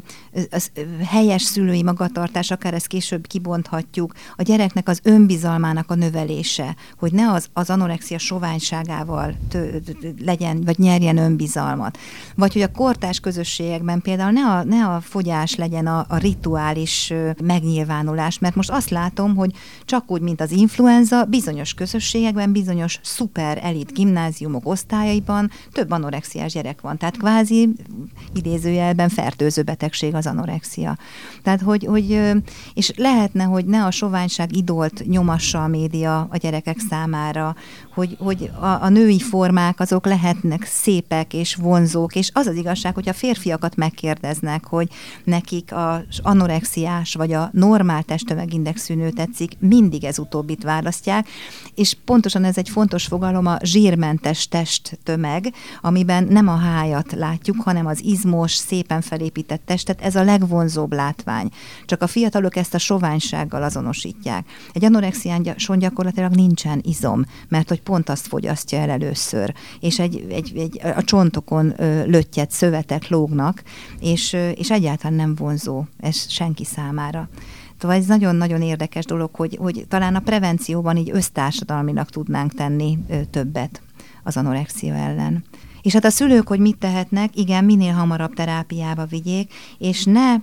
az helyes szülői magatartás, akár ezt később kibonthatjuk, a gyereknek az önbizalmának a növelése, hogy ne az, az anorexia soványságával tő, legyen, vagy nyerjen önbizalmat. Vagy hogy a kortás közösségekben például ne a, ne a fogyás legyen a, a rituális megnyilvánulás, mert most azt látom, hogy csak csak úgy, mint az influenza, bizonyos közösségekben, bizonyos szuper elit gimnáziumok osztályaiban több anorexiás gyerek van. Tehát kvázi idézőjelben fertőző betegség az anorexia. Tehát, hogy, hogy és lehetne, hogy ne a soványság idolt nyomassa a média a gyerekek számára, hogy, hogy a, a női formák azok lehetnek szépek és vonzók, és az az igazság, hogy a férfiakat megkérdeznek, hogy nekik az anorexiás vagy a normál testtömegindexű nő tetszik, mindig ez utóbbit választják, és pontosan ez egy fontos fogalom a zsírmentes testtömeg, amiben nem a hájat látjuk, hanem az izmos, szépen felépített testet, ez a legvonzóbb látvány. Csak a fiatalok ezt a soványsággal azonosítják. Egy anorexián gyakorlatilag nincsen izom, mert hogy pont azt fogyasztja el először, és egy, egy, egy, a csontokon löttyet szövetek lógnak, és, és egyáltalán nem vonzó ez senki számára. Szóval ez nagyon-nagyon érdekes dolog, hogy, hogy talán a prevencióban így össztársadalmilag tudnánk tenni többet az anorexia ellen. És hát a szülők, hogy mit tehetnek, igen, minél hamarabb terápiába vigyék, és ne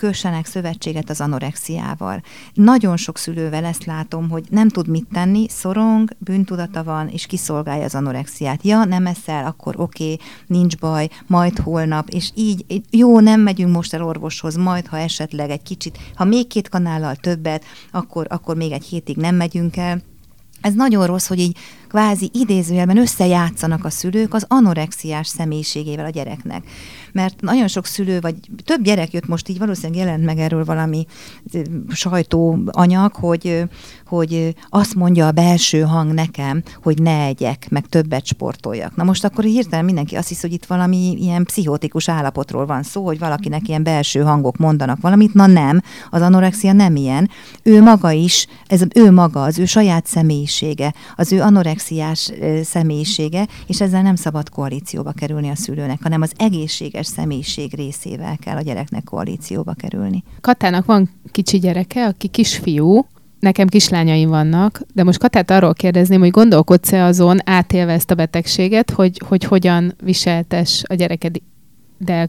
kössenek szövetséget az anorexiával. Nagyon sok szülővel ezt látom, hogy nem tud mit tenni, szorong, bűntudata van, és kiszolgálja az anorexiát. Ja, nem eszel, akkor oké, okay, nincs baj, majd holnap, és így, jó, nem megyünk most el orvoshoz, majd ha esetleg egy kicsit, ha még két kanállal többet, akkor, akkor még egy hétig nem megyünk el. Ez nagyon rossz, hogy így kvázi idézőjelben összejátszanak a szülők az anorexiás személyiségével a gyereknek. Mert nagyon sok szülő, vagy több gyerek jött most így, valószínűleg jelent meg erről valami sajtóanyag, hogy, hogy azt mondja a belső hang nekem, hogy ne egyek, meg többet sportoljak. Na most akkor hirtelen mindenki azt hisz, hogy itt valami ilyen pszichotikus állapotról van szó, hogy valakinek ilyen belső hangok mondanak valamit. Na nem, az anorexia nem ilyen. Ő maga is, ez ő maga, az ő saját személyisége, az ő anorexiás személyisége, és ezzel nem szabad koalícióba kerülni a szülőnek, hanem az egészséges személyiség részével kell a gyereknek koalícióba kerülni. Katának van kicsi gyereke, aki kisfiú, nekem kislányaim vannak, de most Katát arról kérdezném, hogy gondolkodsz-e azon, átélve ezt a betegséget, hogy, hogy hogyan viseltes a gyereked, de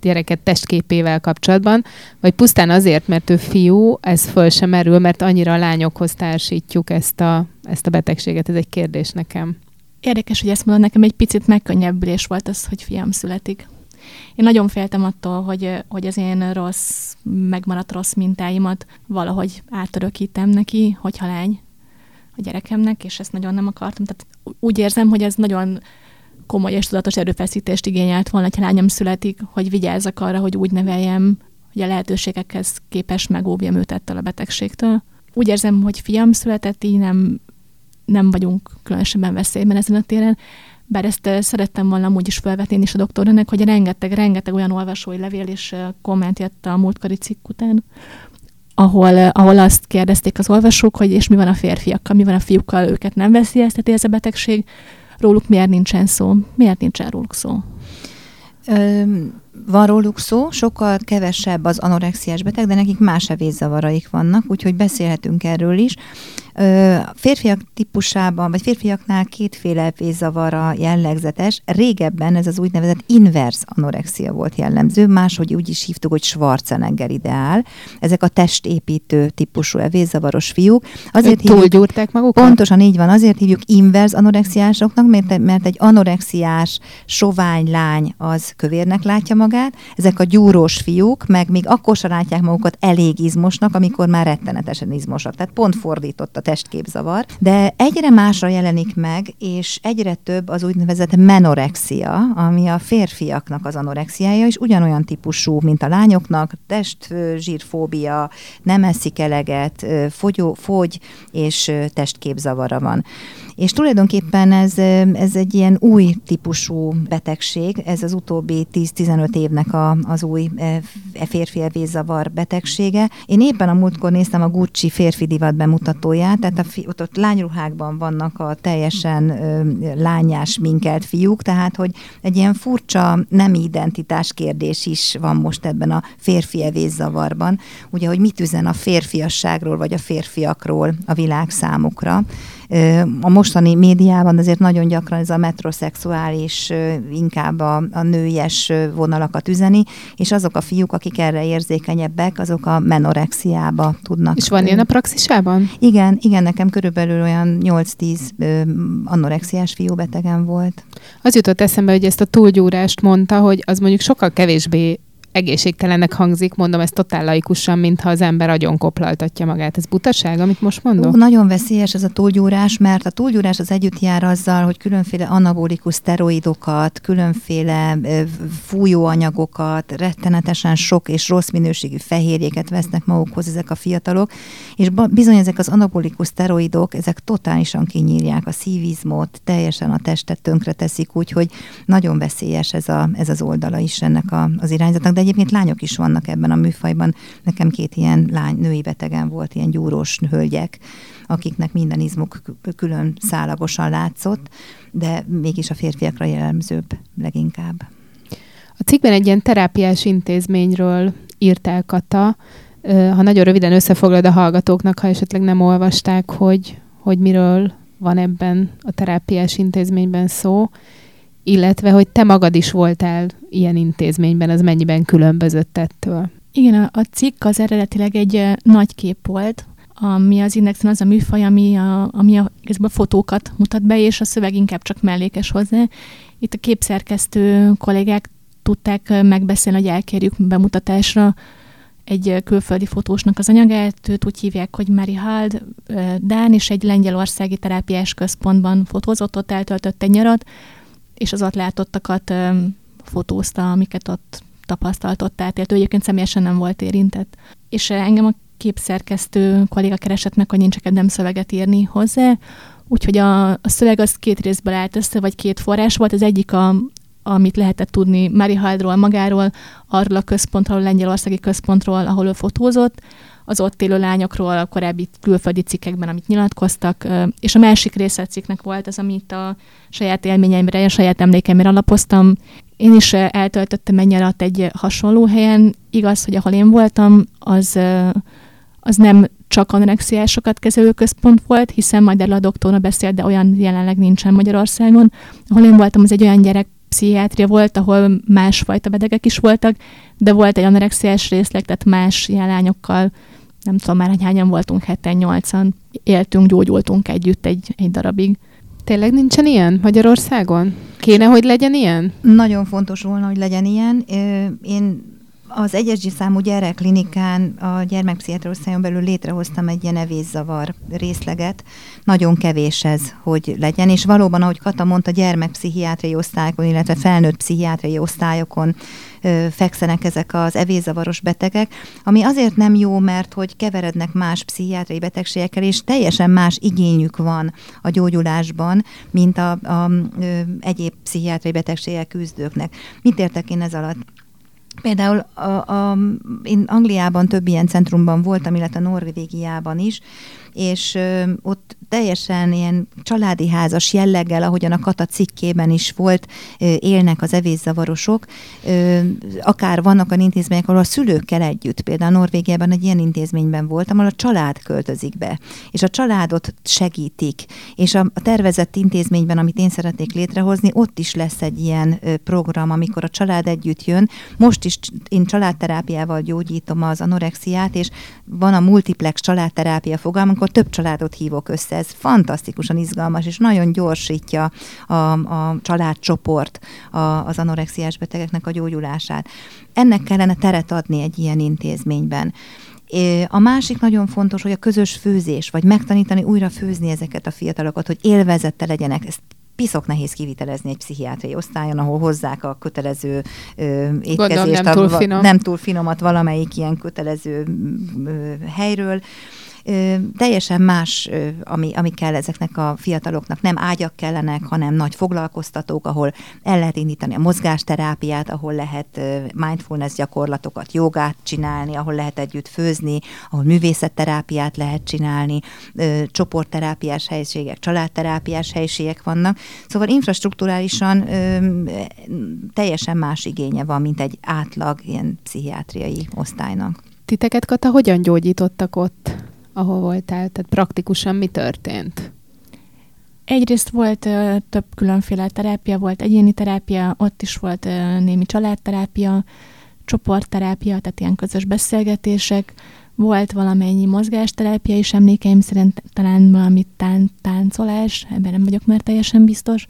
gyereket testképével kapcsolatban, vagy pusztán azért, mert ő fiú, ez föl sem merül, mert annyira a lányokhoz társítjuk ezt a, ezt a betegséget, ez egy kérdés nekem. Érdekes, hogy ezt mondod, nekem egy picit megkönnyebbülés volt az, hogy fiam születik. Én nagyon féltem attól, hogy, hogy az én rossz, megmaradt rossz mintáimat valahogy átörökítem neki, hogyha lány a gyerekemnek, és ezt nagyon nem akartam. Tehát úgy érzem, hogy ez nagyon komoly és tudatos erőfeszítést igényelt volna, ha lányom születik, hogy vigyázzak arra, hogy úgy neveljem, hogy a lehetőségekhez képes megóvjam őt ettől a betegségtől. Úgy érzem, hogy fiam született, így nem, nem vagyunk különösebben veszélyben ezen a téren, bár ezt szerettem volna amúgy is felvetni is a doktornak, hogy rengeteg, rengeteg olyan olvasói levél és komment jött a múltkori cikk után, ahol, ahol azt kérdezték az olvasók, hogy és mi van a férfiakkal, mi van a fiúkkal, őket nem veszélyezteti ez a betegség, róluk miért nincsen szó, miért nincsen róluk szó? Van róluk szó, sokkal kevesebb az anorexiás beteg, de nekik más evészavaraik vannak, úgyhogy beszélhetünk erről is. Férfiak típusában, vagy férfiaknál kétféle vészavara jellegzetes. Régebben ez az úgynevezett inverse anorexia volt jellemző, máshogy úgy is hívtuk, hogy Schwarzenegger ideál. Ezek a testépítő típusú vészavaros fiúk. Azért túlgyúrták magukat? Pontosan így van, azért hívjuk inverse anorexiásoknak, mert, mert egy anorexiás, sovány lány az kövérnek látja magát, ezek a gyúrós fiúk, meg még akkor sem látják magukat elég izmosnak, amikor már rettenetesen izmosak. Tehát pont fordított a testképzavar. De egyre másra jelenik meg, és egyre több az úgynevezett menorexia, ami a férfiaknak az anorexiája, és ugyanolyan típusú, mint a lányoknak, testzsírfóbia, nem eszik eleget, fogyó, fogy, és testképzavara van. És tulajdonképpen ez, ez egy ilyen új típusú betegség, ez az utóbbi 10-15 évnek a, az új férfi evészavar betegsége. Én éppen a múltkor néztem a Gucci férfi divat bemutatóját, tehát a fi, ott, ott lányruhákban vannak a teljesen lányás minkelt fiúk, tehát hogy egy ilyen furcsa nem identitás kérdés is van most ebben a férfi evészavarban. Ugye, hogy mit üzen a férfiasságról vagy a férfiakról a világ számukra. A mostani médiában azért nagyon gyakran ez a metroszexuális, inkább a, a nőies vonalakat üzeni, és azok a fiúk, akik erre érzékenyebbek, azok a menorexiába tudnak. És van ilyen a praxisában? Igen, igen, nekem körülbelül olyan 8-10 anorexiás fiúbetegen volt. Az jutott eszembe, hogy ezt a túlgyúrást mondta, hogy az mondjuk sokkal kevésbé egészségtelennek hangzik, mondom ezt totál laikusan, mintha az ember agyon koplaltatja magát. Ez butaság, amit most mondok? Ó, nagyon veszélyes ez a túlgyúrás, mert a túlgyúrás az együtt jár azzal, hogy különféle anabolikus szteroidokat, különféle fújóanyagokat, rettenetesen sok és rossz minőségű fehérjéket vesznek magukhoz ezek a fiatalok, és bizony ezek az anabolikus szteroidok, ezek totálisan kinyírják a szívizmot, teljesen a testet tönkreteszik, úgyhogy nagyon veszélyes ez, a, ez az oldala is ennek a, az irányzatnak, de de egyébként lányok is vannak ebben a műfajban. Nekem két ilyen lány, női betegen volt, ilyen gyúrós hölgyek, akiknek minden izmuk külön szálagosan látszott, de mégis a férfiakra jellemzőbb leginkább. A cikkben egy ilyen terápiás intézményről írtál Kata, ha nagyon röviden összefoglalod a hallgatóknak, ha esetleg nem olvasták, hogy, hogy miről van ebben a terápiás intézményben szó, illetve hogy te magad is voltál ilyen intézményben, az mennyiben különbözött ettől? Igen, a, a cikk az eredetileg egy nagy kép volt, ami az Indexen az a műfaj, ami a, ami a, a fotókat mutat be, és a szöveg inkább csak mellékes hozzá. Itt a képszerkesztő kollégák tudták megbeszélni, hogy elkérjük bemutatásra egy külföldi fotósnak az anyagát, őt úgy hívják, hogy Mary Hald, Dán, és egy lengyelországi terápiás központban fotózott, ott eltöltött egy nyarat, és az ott látottakat fotózta, amiket ott tapasztalt, átélt. Ő egyébként személyesen nem volt érintett. És engem a képszerkesztő kolléga keresett meg, hogy nincs nem szöveget írni hozzá, úgyhogy a, a szöveg az két részből állt össze, vagy két forrás volt. Az egyik a, amit lehetett tudni Mari Haldról magáról, arról a központról, a lengyelországi központról, ahol ő fotózott, az ott élő lányokról a korábbi külföldi cikkekben, amit nyilatkoztak, és a másik része a cikknek volt az, amit a saját élményeimre, a saját emlékeimre alapoztam. Én is eltöltöttem egy nyarat egy hasonló helyen. Igaz, hogy ahol én voltam, az, az nem csak anorexiásokat kezelő központ volt, hiszen majd erről a doktorna beszélt, de olyan jelenleg nincsen Magyarországon. Ahol én voltam, az egy olyan gyerek pszichiátria volt, ahol másfajta bedegek is voltak, de volt egy anorexiás részleg, tehát más ilyen lányokkal, nem tudom már, hogy hányan voltunk, heten, nyolcan, éltünk, gyógyultunk együtt egy, egy darabig. Tényleg nincsen ilyen Magyarországon? Kéne, hogy legyen ilyen? Nagyon fontos volna, hogy legyen ilyen. Én az egyes számú gyerekklinikán a gyermekpszichiátra osztályon belül létrehoztam egy ilyen evészavar részleget. Nagyon kevés ez, hogy legyen, és valóban, ahogy Kata mondta, gyermekpszichiátriai osztályokon, illetve felnőtt pszichiátriai osztályokon fekszenek ezek az evészavaros betegek, ami azért nem jó, mert hogy keverednek más pszichiátriai betegségekkel, és teljesen más igényük van a gyógyulásban, mint a, a ö, egyéb pszichiátriai betegségek küzdőknek. Mit értek én ez alatt? Például a, a, én Angliában több ilyen centrumban voltam, illetve Norvégiában is, és ott teljesen ilyen családi házas jelleggel, ahogyan a Kata cikkében is volt, élnek az evészavarosok. Akár vannak a intézmények, ahol a szülőkkel együtt, például Norvégiában egy ilyen intézményben voltam, ahol a család költözik be, és a családot segítik, és a, tervezett intézményben, amit én szeretnék létrehozni, ott is lesz egy ilyen program, amikor a család együtt jön. Most is én családterápiával gyógyítom az anorexiát, és van a multiplex családterápia fogalmunk, amikor több családot hívok össze. Ez fantasztikusan izgalmas, és nagyon gyorsítja a, a családcsoport a, az anorexiás betegeknek a gyógyulását. Ennek kellene teret adni egy ilyen intézményben. A másik nagyon fontos, hogy a közös főzés, vagy megtanítani újra főzni ezeket a fiatalokat, hogy élvezette legyenek. Ezt piszok nehéz kivitelezni egy pszichiátriai osztályon, ahol hozzák a kötelező ö, étkezést, nem, túl finom. nem túl finomat valamelyik ilyen kötelező ö, helyről teljesen más, ami, ami kell ezeknek a fiataloknak. Nem ágyak kellenek, hanem nagy foglalkoztatók, ahol el lehet indítani a mozgásterápiát, ahol lehet mindfulness gyakorlatokat, jogát csinálni, ahol lehet együtt főzni, ahol művészetterápiát lehet csinálni, csoportterápiás helyiségek, családterápiás helyiségek vannak. Szóval infrastruktúrálisan teljesen más igénye van, mint egy átlag ilyen pszichiátriai osztálynak. Titeket, Kata, hogyan gyógyítottak ott? Ahol voltál? Tehát praktikusan mi történt? Egyrészt volt ö, több különféle terápia, volt egyéni terápia, ott is volt ö, némi családterápia, csoportterápia, tehát ilyen közös beszélgetések, volt valamennyi mozgásterápia is, emlékeim szerint talán valami tán- táncolás, ebben nem vagyok már teljesen biztos.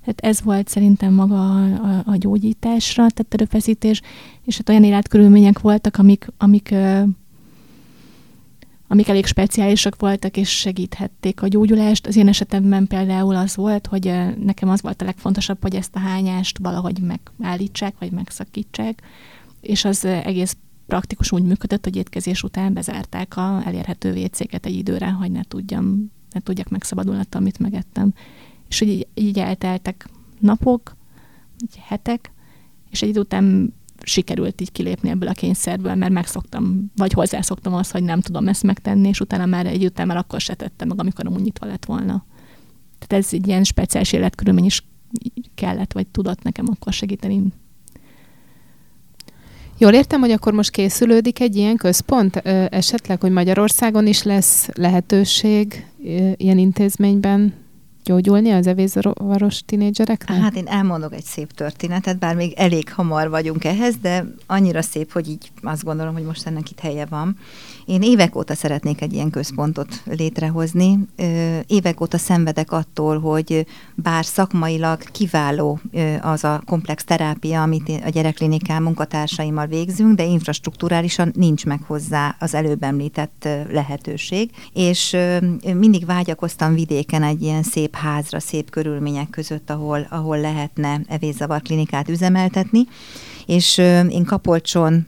Tehát ez volt szerintem maga a, a, a gyógyításra tett erőfeszítés, és hát olyan életkörülmények voltak, amik, amik amik elég speciálisak voltak, és segíthették a gyógyulást. Az én esetemben például az volt, hogy nekem az volt a legfontosabb, hogy ezt a hányást valahogy megállítsák, vagy megszakítsák, és az egész praktikus úgy működött, hogy étkezés után bezárták a elérhető vécéket egy időre, hogy ne tudjam, ne tudjak megszabadulni attól, amit megettem. És így, így elteltek napok, hetek, és egy idő után sikerült így kilépni ebből a kényszerből, mert megszoktam, vagy hozzászoktam azt, hogy nem tudom ezt megtenni, és utána már egy után már akkor se tettem meg, amikor amúgy nyitva lett volna. Tehát ez egy ilyen speciális életkörülmény is kellett, vagy tudott nekem akkor segíteni. Jól értem, hogy akkor most készülődik egy ilyen központ, esetleg, hogy Magyarországon is lesz lehetőség ilyen intézményben gyógyulni az evészavaros tinédzsereknek? Hát én elmondok egy szép történetet, bár még elég hamar vagyunk ehhez, de annyira szép, hogy így azt gondolom, hogy most ennek itt helye van. Én évek óta szeretnék egy ilyen központot létrehozni. Évek óta szenvedek attól, hogy bár szakmailag kiváló az a komplex terápia, amit a gyerekklinikán munkatársaimmal végzünk, de infrastruktúrálisan nincs meg hozzá az előbb említett lehetőség. És mindig vágyakoztam vidéken egy ilyen szép házra, szép körülmények között, ahol, ahol lehetne evészzavar klinikát üzemeltetni. És én Kapolcson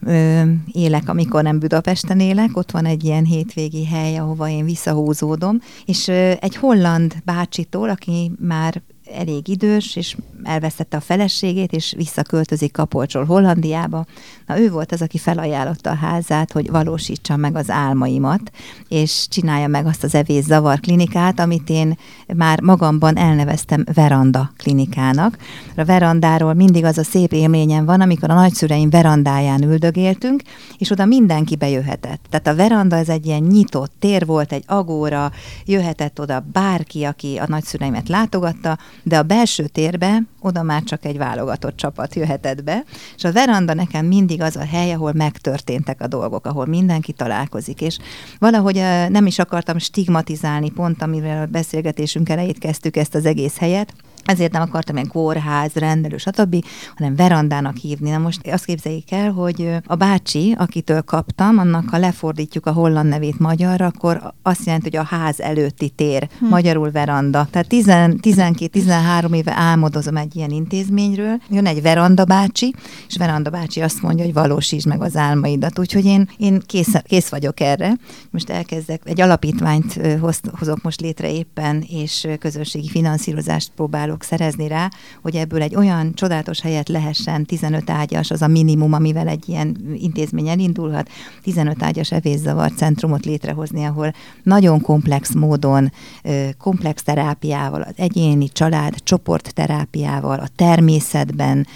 élek, amikor nem Budapesten élek, ott van egy ilyen hétvégi hely, ahova én visszahúzódom, és egy holland bácsitól, aki már elég idős, és elvesztette a feleségét, és visszaköltözik Kapolcsol Hollandiába. Na ő volt az, aki felajánlotta a házát, hogy valósítsa meg az álmaimat, és csinálja meg azt az evés zavar klinikát, amit én már magamban elneveztem veranda klinikának. A verandáról mindig az a szép élményem van, amikor a nagyszüleim verandáján üldögéltünk, és oda mindenki bejöhetett. Tehát a veranda ez egy ilyen nyitott tér volt, egy agóra, jöhetett oda bárki, aki a nagyszüleimet látogatta, de a belső térbe oda már csak egy válogatott csapat jöhetett be, és a veranda nekem mindig az a hely, ahol megtörténtek a dolgok, ahol mindenki találkozik, és valahogy nem is akartam stigmatizálni pont, amivel a beszélgetésünk elejét kezdtük ezt az egész helyet, ezért nem akartam ilyen kórház, rendelő, stb., hanem verandának hívni. Na most azt képzeljék el, hogy a bácsi, akitől kaptam, annak ha lefordítjuk a holland nevét magyarra, akkor azt jelenti, hogy a ház előtti tér, hm. magyarul veranda. Tehát 12-13 éve álmodozom egy ilyen intézményről. Jön egy veranda bácsi, és veranda bácsi azt mondja, hogy valósítsd meg az álmaidat. Úgyhogy én, én kész, kész vagyok erre. Most elkezdek, egy alapítványt hoz, hozok most létre éppen, és közösségi finanszírozást próbálok tudok szerezni rá, hogy ebből egy olyan csodálatos helyet lehessen, 15 ágyas, az a minimum, amivel egy ilyen intézmény elindulhat, 15 ágyas evészavar centrumot létrehozni, ahol nagyon komplex módon, komplex terápiával, az egyéni család, csoportterápiával, a természetben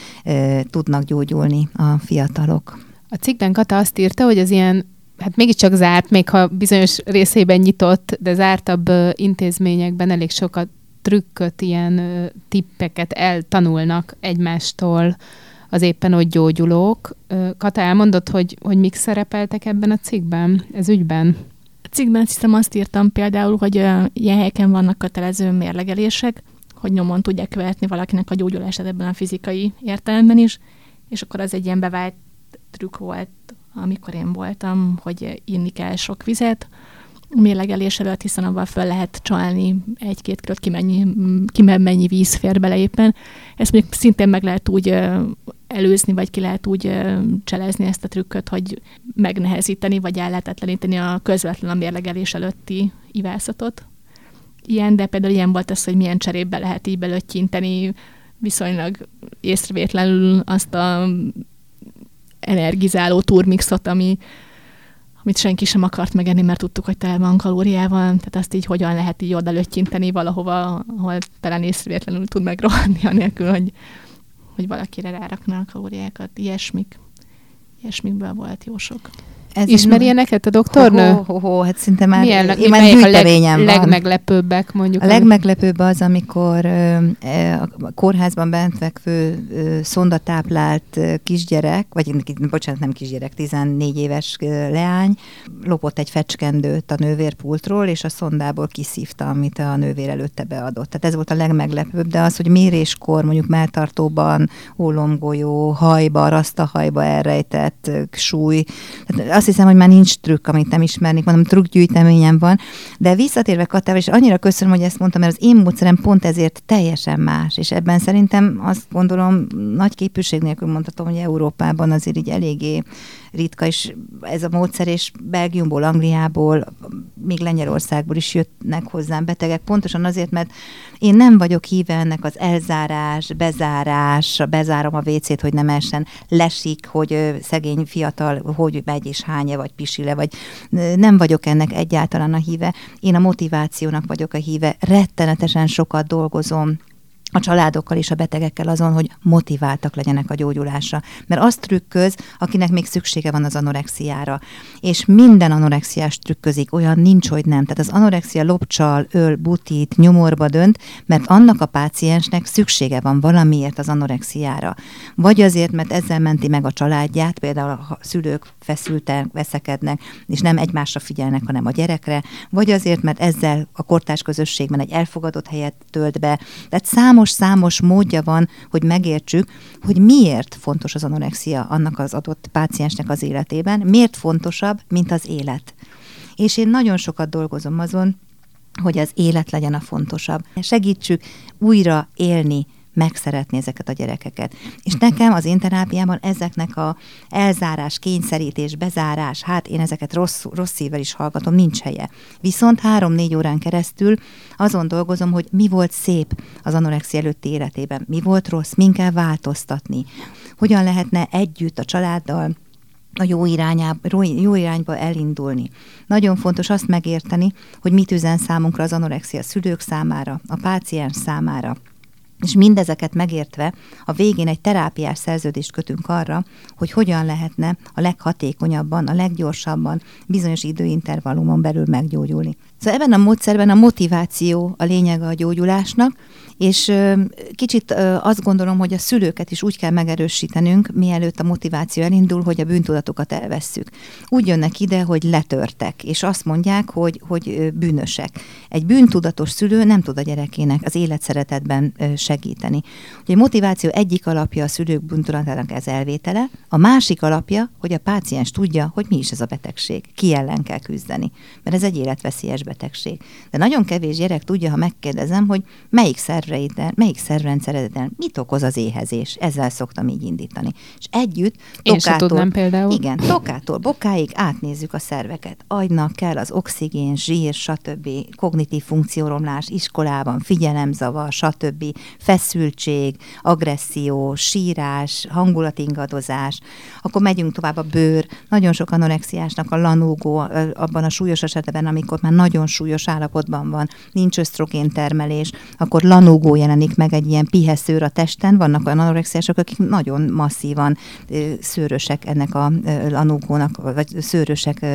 tudnak gyógyulni a fiatalok. A cikkben Kata azt írta, hogy az ilyen hát mégiscsak zárt, még ha bizonyos részében nyitott, de zártabb intézményekben elég sokat trükköt, ilyen tippeket eltanulnak egymástól az éppen ott gyógyulók. Kata elmondott, hogy, hogy mik szerepeltek ebben a cikkben, ez ügyben? A cikkben hiszem azt írtam például, hogy ilyen helyeken vannak kötelező mérlegelések, hogy nyomon tudják követni valakinek a gyógyulását ebben a fizikai értelemben is, és akkor az egy ilyen bevált trükk volt, amikor én voltam, hogy inni kell sok vizet, mérlegelés előtt, hiszen abban fel lehet csalni egy-két kilót, ki mennyi, ki mennyi víz fér bele éppen. Ezt még szintén meg lehet úgy előzni, vagy ki lehet úgy cselezni ezt a trükköt, hogy megnehezíteni, vagy ellehetetleníteni a közvetlen a mérlegelés előtti ivászatot. Ilyen, de például ilyen volt az, hogy milyen cserébe lehet így belöttyinteni viszonylag észrevétlenül azt a energizáló turmixot, ami, amit senki sem akart megenni, mert tudtuk, hogy tele van kalóriával, tehát azt így hogyan lehet így oda löttyinteni valahova, ahol talán észrevétlenül tud megrohanni, anélkül, hogy, hogy valakire rárakná a kalóriákat. Ilyesmik. Ilyesmikből volt jó sok. Ez Ismeri neked a doktornő? Ho, ho, ho, hát szinte már, Milyen, én már gyűjteményem a leg, van. legmeglepőbbek mondjuk? A legmeglepőbb az, amikor e, a kórházban bent fekvő szondatáplált kisgyerek, vagy bocsánat, nem kisgyerek, 14 éves leány, lopott egy fecskendőt a nővérpultról, és a szondából kiszívta, amit a nővér előtte beadott. Tehát ez volt a legmeglepőbb, de az, hogy méréskor mondjuk melltartóban, ólomgolyó, hajba, rasztahajba elrejtett súly, tehát azt hiszem, hogy már nincs trükk, amit nem ismernék, mondom, trükkgyűjteményem van. De visszatérve Katával, és annyira köszönöm, hogy ezt mondtam, mert az én módszerem pont ezért teljesen más, és ebben szerintem azt gondolom, nagy képűség nélkül mondhatom, hogy Európában azért így eléggé ritka, és ez a módszer, és Belgiumból, Angliából, még Lengyelországból is jöttnek hozzám betegek, pontosan azért, mert én nem vagyok híve ennek az elzárás, bezárás, bezárom a WC-t, hogy nem essen, lesik, hogy szegény fiatal, hogy megy és hánya, vagy pisile, vagy nem vagyok ennek egyáltalán a híve. Én a motivációnak vagyok a híve, rettenetesen sokat dolgozom a családokkal és a betegekkel azon, hogy motiváltak legyenek a gyógyulásra. Mert az trükköz, akinek még szüksége van az anorexiára. És minden anorexiás trükközik, olyan nincs, hogy nem. Tehát az anorexia lopcsal, öl, butít, nyomorba dönt, mert annak a páciensnek szüksége van valamiért az anorexiára. Vagy azért, mert ezzel menti meg a családját, például a szülők feszültek, veszekednek, és nem egymásra figyelnek, hanem a gyerekre, vagy azért, mert ezzel a kortárs közösségben egy elfogadott helyet tölt be. Tehát számos-számos módja van, hogy megértsük, hogy miért fontos az anorexia annak az adott páciensnek az életében, miért fontosabb, mint az élet. És én nagyon sokat dolgozom azon, hogy az élet legyen a fontosabb. Segítsük újra élni megszeretni ezeket a gyerekeket. És nekem az én terápiában ezeknek a elzárás, kényszerítés, bezárás, hát én ezeket rossz, rossz szívvel is hallgatom, nincs helye. Viszont három-négy órán keresztül azon dolgozom, hogy mi volt szép az anorexia előtti életében, mi volt rossz, min kell változtatni, hogyan lehetne együtt a családdal a jó, irányába, jó irányba elindulni. Nagyon fontos azt megérteni, hogy mit üzen számunkra az anorexia szülők számára, a páciens számára, és mindezeket megértve, a végén egy terápiás szerződést kötünk arra, hogy hogyan lehetne a leghatékonyabban, a leggyorsabban, bizonyos időintervallumon belül meggyógyulni. Szóval ebben a módszerben a motiváció a lényege a gyógyulásnak, és kicsit azt gondolom, hogy a szülőket is úgy kell megerősítenünk, mielőtt a motiváció elindul, hogy a bűntudatokat elvesszük. Úgy jönnek ide, hogy letörtek, és azt mondják, hogy, hogy bűnösek. Egy bűntudatos szülő nem tud a gyerekének az életszeretetben segíteni. Ugye a motiváció egyik alapja a szülők bűntudatának ez elvétele, a másik alapja, hogy a páciens tudja, hogy mi is ez a betegség, ki ellen kell küzdeni, mert ez egy életveszélyes betegség. De nagyon kevés gyerek tudja, ha megkérdezem, hogy melyik szerveiden, melyik szervrendszereden mit okoz az éhezés. Ezzel szoktam így indítani. És együtt Én tokától, tudnám például. Igen, tokától bokáig átnézzük a szerveket. Agynak kell az oxigén, zsír, stb. kognitív funkcióromlás, iskolában figyelemzavar, stb. feszültség, agresszió, sírás, hangulatingadozás. Akkor megyünk tovább a bőr. Nagyon sok anorexiásnak a lanógó abban a súlyos esetben, amikor már nagyon súlyos állapotban van, nincs ösztrogén termelés, akkor lanógó jelenik meg egy ilyen piheszőr a testen, vannak olyan anorexiások, akik nagyon masszívan szőrösek ennek a lanógónak, vagy szőrösek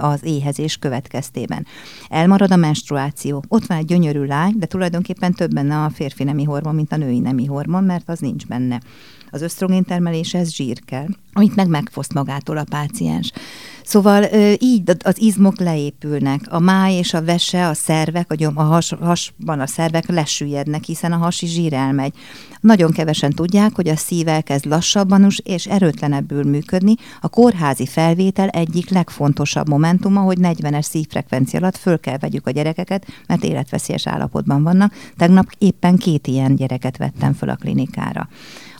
az éhezés következtében. Elmarad a menstruáció. Ott van egy gyönyörű lány, de tulajdonképpen több benne a férfi nemi hormon, mint a női nemi hormon, mert az nincs benne. Az ösztrogén termeléshez zsír kell, amit meg megfoszt magától a páciens. Szóval így az izmok leépülnek, a máj és a vese, a szervek, a, gyom, a has, hasban a szervek lesüllyednek, hiszen a hasi zsír elmegy. Nagyon kevesen tudják, hogy a szív elkezd lassabban és erőtlenebbül működni. A kórházi felvétel egyik legfontosabb momentuma, hogy 40-es szívfrekvencia alatt föl kell vegyük a gyerekeket, mert életveszélyes állapotban vannak. Tegnap éppen két ilyen gyereket vettem föl a klinikára.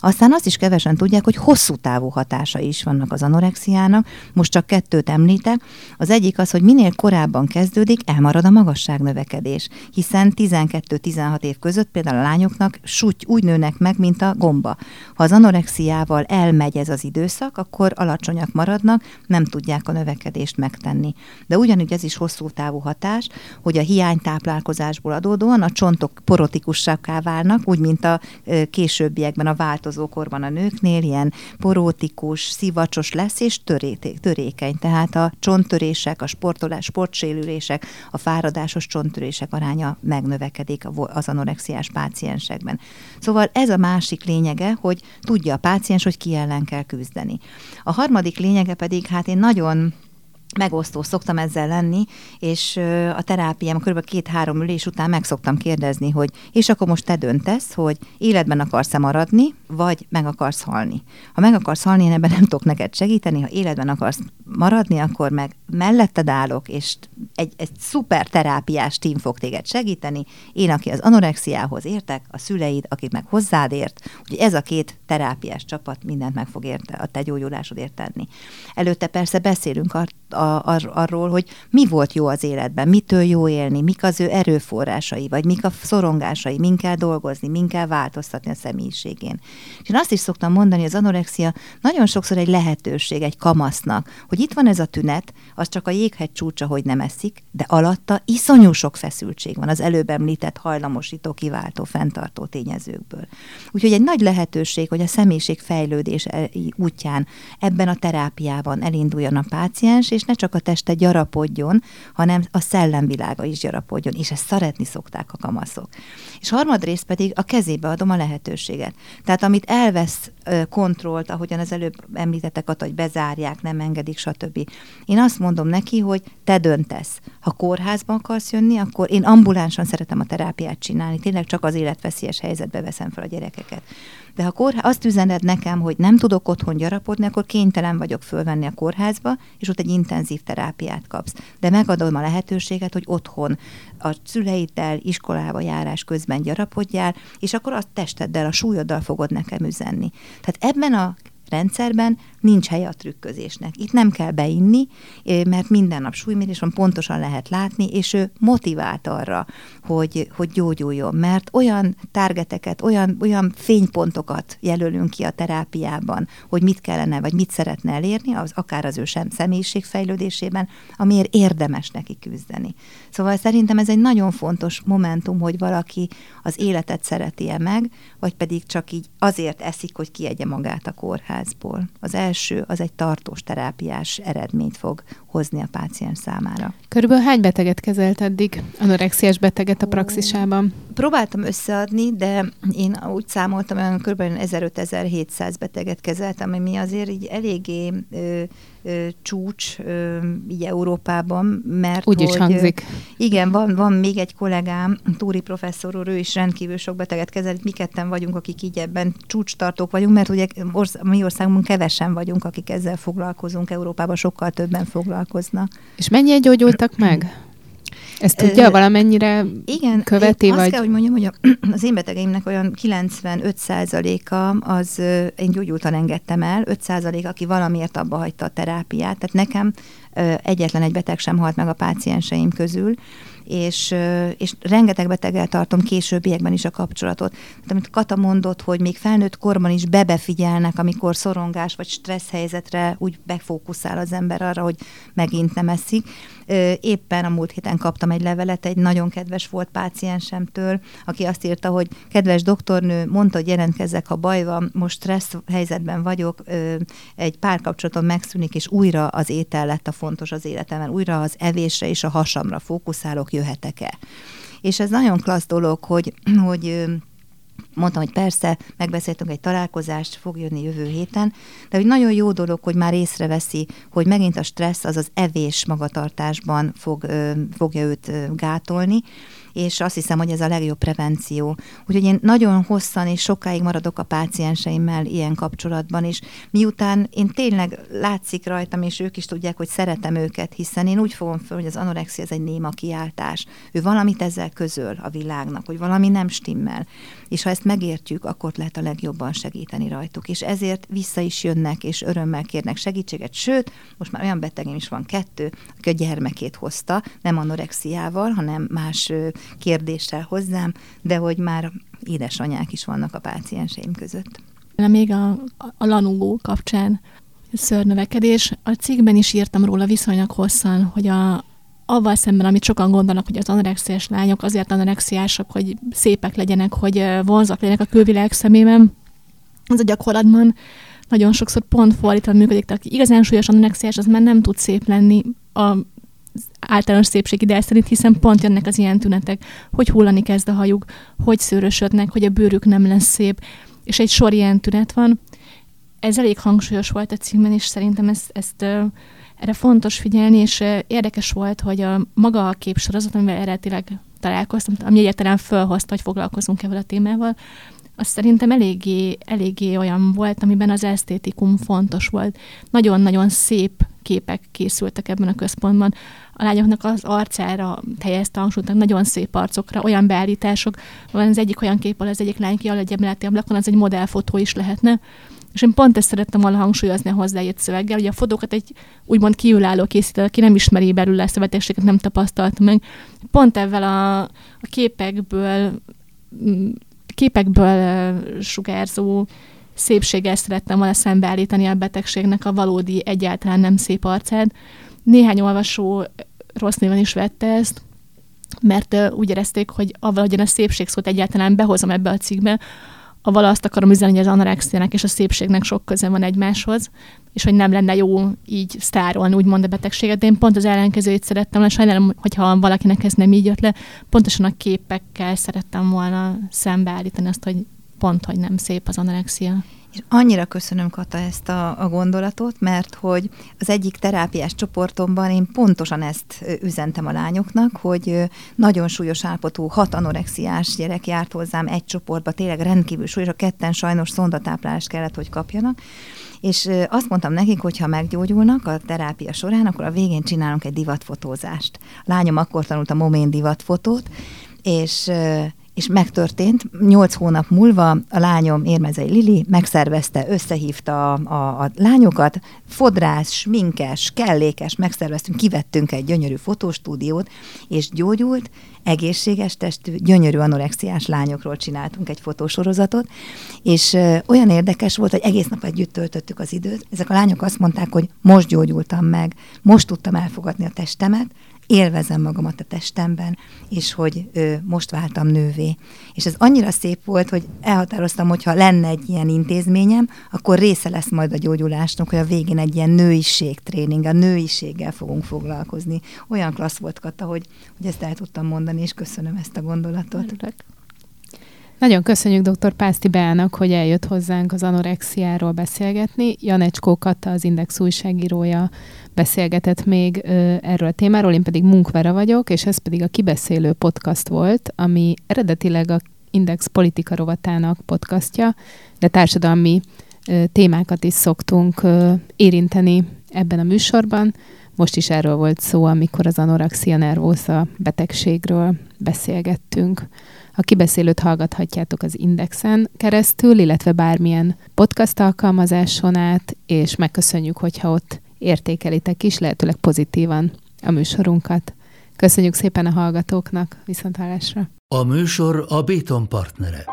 Aztán azt is kevesen tudják, hogy hosszú távú hatása is vannak az anorexiának. Most csak kettőt említek. Az egyik az, hogy minél korábban kezdődik, elmarad a magasságnövekedés, hiszen 12-16 év között például a lányoknak súty úgy nőnek meg, mint a gomba. Ha az anorexiával elmegy ez az időszak, akkor alacsonyak maradnak, nem tudják a növekedést megtenni. De ugyanúgy ez is hosszú távú hatás, hogy a hiánytáplálkozásból adódóan a csontok porotikussáká válnak, úgy, mint a későbbiekben a változó változókorban a nőknél ilyen porótikus, szivacsos lesz, és töréték, törékeny. Tehát a csonttörések, a sportolás, sportsérülések, a fáradásos csonttörések aránya megnövekedik az anorexiás páciensekben. Szóval ez a másik lényege, hogy tudja a páciens, hogy ki ellen kell küzdeni. A harmadik lényege pedig, hát én nagyon megosztó szoktam ezzel lenni, és a terápiám kb. két-három ülés után meg szoktam kérdezni, hogy és akkor most te döntesz, hogy életben akarsz-e maradni, vagy meg akarsz halni. Ha meg akarsz halni, én ebben nem tudok neked segíteni, ha életben akarsz maradni, akkor meg melletted állok, és egy, egy szuper terápiás tím fog téged segíteni. Én, aki az anorexiához értek, a szüleid, akik meg hozzád ért, hogy ez a két terápiás csapat mindent meg fog érte, a te gyógyulásodért tenni. Előtte persze beszélünk ar- ar- arról, hogy mi volt jó az életben, mitől jó élni, mik az ő erőforrásai, vagy mik a szorongásai, min kell dolgozni, min kell változtatni a személyiségén. És én azt is szoktam mondani, az anorexia nagyon sokszor egy lehetőség egy kamasznak, hogy itt van ez a tünet, az csak a jéghegy csúcsa, hogy nem eszik, de alatta iszonyú sok feszültség van az előbb említett hajlamosító, kiváltó, fenntartó tényezőkből. Úgyhogy egy nagy lehetőség, hogy a személyiség fejlődés e- útján ebben a terápiában elinduljon a páciens, és ne csak a teste gyarapodjon, hanem a szellemvilága is gyarapodjon, és ezt szeretni szokták a kamaszok. És harmadrészt pedig a kezébe adom a lehetőséget. Tehát amit elvesz kontrollt, ahogyan az előbb említettek, hogy bezárják, nem engedik, stb. Én azt mondom neki, hogy te döntesz. Ha kórházba akarsz jönni, akkor én ambulánsan szeretem a terápiát csinálni, tényleg csak az életveszélyes helyzetbe veszem fel a gyerekeket. De ha kórház, azt üzened nekem, hogy nem tudok otthon gyarapodni, akkor kénytelen vagyok fölvenni a kórházba, és ott egy intenzív terápiát kapsz. De megadom a lehetőséget, hogy otthon a szüleiddel, iskolába járás közben gyarapodjál, és akkor a testeddel, a súlyoddal fogod nekem üzenni. Tehát ebben a rendszerben nincs helye a trükközésnek. Itt nem kell beinni, mert minden nap súlymérés van, pontosan lehet látni, és ő motivált arra, hogy, hogy gyógyuljon, mert olyan targeteket, olyan, olyan fénypontokat jelölünk ki a terápiában, hogy mit kellene, vagy mit szeretne elérni, az akár az ő sem személyiségfejlődésében, amiért érdemes neki küzdeni. Szóval szerintem ez egy nagyon fontos momentum, hogy valaki az életet szereti-e meg, vagy pedig csak így azért eszik, hogy kiegye magát a kórházból. Az első, az egy tartós terápiás eredményt fog hozni a páciens számára. Körülbelül hány beteget kezelt eddig, anorexiás beteget a praxisában? Próbáltam összeadni, de én úgy számoltam, hogy kb. 1500-1700 beteget kezeltem, ami azért így eléggé ö, ö, csúcs ö, így Európában, mert Úgy hogy, is hangzik. Igen, van, van még egy kollégám, Túri professzor úr, ő is rendkívül sok beteget kezel, mi ketten vagyunk, akik így ebben csúcstartók vagyunk, mert ugye orsz, mi országunkban kevesen vagyunk, akik ezzel foglalkozunk, Európában sokkal többen foglalkoznak. És mennyien gyógyultak meg? Ezt tudja, valamennyire Igen, követi? Én vagy? azt kell, hogy mondjam, hogy az én betegeimnek olyan 95%-a az én gyógyultan engedtem el, 5% aki valamiért abba hagyta a terápiát, tehát nekem egyetlen egy beteg sem halt meg a pácienseim közül, és, és rengeteg beteggel tartom későbbiekben is a kapcsolatot. Tehát, amit Kata mondott, hogy még felnőtt korban is bebefigyelnek, amikor szorongás vagy stressz helyzetre úgy befókuszál az ember arra, hogy megint nem eszik. Éppen a múlt héten kaptam egy levelet egy nagyon kedves volt páciensemtől, aki azt írta, hogy kedves doktornő, mondta, hogy jelentkezzek, ha baj van, most stressz helyzetben vagyok, egy párkapcsolatom megszűnik, és újra az étel lett a fontos az életemben, újra az evésre és a hasamra fókuszálok, jöhetek-e. És ez nagyon klassz dolog, hogy, hogy mondtam, hogy persze, megbeszéltünk egy találkozást, fog jönni jövő héten, de hogy nagyon jó dolog, hogy már észreveszi, hogy megint a stressz az az evés magatartásban fog, fogja őt gátolni, és azt hiszem, hogy ez a legjobb prevenció. Úgyhogy én nagyon hosszan és sokáig maradok a pácienseimmel ilyen kapcsolatban, és miután én tényleg látszik rajtam, és ők is tudják, hogy szeretem őket, hiszen én úgy fogom föl, hogy az anorexia ez egy néma kiáltás. Ő valamit ezzel közöl a világnak, hogy valami nem stimmel. És ha ezt megértjük, akkor lehet a legjobban segíteni rajtuk. És ezért vissza is jönnek, és örömmel kérnek segítséget. Sőt, most már olyan betegem is van kettő, aki a gyermekét hozta, nem anorexiával, hanem más kérdéssel hozzám, de hogy már édesanyák is vannak a pácienseim között. Még a, a lanugó kapcsán szörnövekedés. A cikkben is írtam róla viszonylag hosszan, hogy a, avval szemben, amit sokan gondolnak, hogy az anorexiás lányok azért anorexiások, hogy szépek legyenek, hogy vonzak legyenek a külvilág szemében, az a gyakorlatban nagyon sokszor pont fordítva működik, tehát igazán súlyos anorexiás, az már nem tud szép lenni a általános szépség ide szerint, hiszen pont jönnek az ilyen tünetek, hogy hullani kezd a hajuk, hogy szőrösödnek, hogy a bőrük nem lesz szép, és egy sor ilyen tünet van. Ez elég hangsúlyos volt a címben, és szerintem ezt, ezt erre fontos figyelni, és érdekes volt, hogy a maga a képsorozat, amivel eredetileg találkoztam, ami egyáltalán felhozta, hogy foglalkozunk ebben a témával, az szerintem eléggé, eléggé olyan volt, amiben az esztétikum fontos volt. Nagyon-nagyon szép képek készültek ebben a központban. A lányoknak az arcára helyezte hangsúlyt, nagyon szép arcokra, olyan beállítások. Van az egyik olyan kép, ahol az egyik lány ki egy emeleti ablakon, az egy modellfotó is lehetne. És én pont ezt szerettem volna hangsúlyozni a hozzáért szöveggel, hogy a fotókat egy úgymond kívülálló készít, aki nem ismeri belül ezt a betegséget, nem tapasztalt meg. Pont ezzel a, a képekből mm, képekből sugárzó szépséggel szerettem volna szembeállítani a betegségnek a valódi, egyáltalán nem szép arcát. Néhány olvasó rossz néven is vette ezt, mert úgy érezték, hogy avval, hogy a szépség szót egyáltalán behozom ebbe a cikkbe, avval azt akarom üzenni, hogy az anorexiának és a szépségnek sok köze van egymáshoz, és hogy nem lenne jó így sztárolni, úgymond a betegséget. De én pont az ellenkezőjét szerettem volna, sajnálom, hogyha valakinek ez nem így jött le, pontosan a képekkel szerettem volna szembeállítani azt, hogy pont, hogy nem szép az anorexia. És annyira köszönöm, Kata, ezt a, a gondolatot, mert hogy az egyik terápiás csoportomban én pontosan ezt üzentem a lányoknak, hogy nagyon súlyos állapotú, hat anorexiás gyerek járt hozzám egy csoportba, tényleg rendkívül súlyos, a ketten sajnos szondatáplálást kellett, hogy kapjanak, és azt mondtam nekik, hogy ha meggyógyulnak a terápia során, akkor a végén csinálunk egy divatfotózást. A lányom akkor tanult a momén divatfotót, és és megtörtént. Nyolc hónap múlva a lányom Érmezei Lili megszervezte, összehívta a, a, a lányokat, fodrász, sminkes, kellékes, megszerveztünk, kivettünk egy gyönyörű fotostúdiót, és gyógyult, egészséges testű, gyönyörű anorexiás lányokról csináltunk egy fotósorozatot, és olyan érdekes volt, hogy egész nap együtt töltöttük az időt. Ezek a lányok azt mondták, hogy most gyógyultam meg, most tudtam elfogadni a testemet, élvezem magamat a testemben, és hogy ö, most váltam nővé. És ez annyira szép volt, hogy elhatároztam, hogy ha lenne egy ilyen intézményem, akkor része lesz majd a gyógyulásnak, hogy a végén egy ilyen nőiségtréning, a nőiséggel fogunk foglalkozni. Olyan klassz volt, Kata, hogy, hogy ezt el tudtam mondani, és köszönöm ezt a gondolatot. Örülök. Nagyon köszönjük dr. Pászti Beának, hogy eljött hozzánk az anorexiáról beszélgetni. Janecskó Kata, az Index újságírója beszélgetett még ö, erről a témáról, én pedig Munkvera vagyok, és ez pedig a Kibeszélő podcast volt, ami eredetileg a Index politika rovatának podcastja, de társadalmi ö, témákat is szoktunk ö, érinteni ebben a műsorban. Most is erről volt szó, amikor az anorexia nervosa betegségről beszélgettünk. A kibeszélőt hallgathatjátok az Indexen keresztül, illetve bármilyen podcast alkalmazáson át, és megköszönjük, hogyha ott értékelitek is, lehetőleg pozitívan a műsorunkat. Köszönjük szépen a hallgatóknak, viszontlátásra! A műsor a Béton partnere.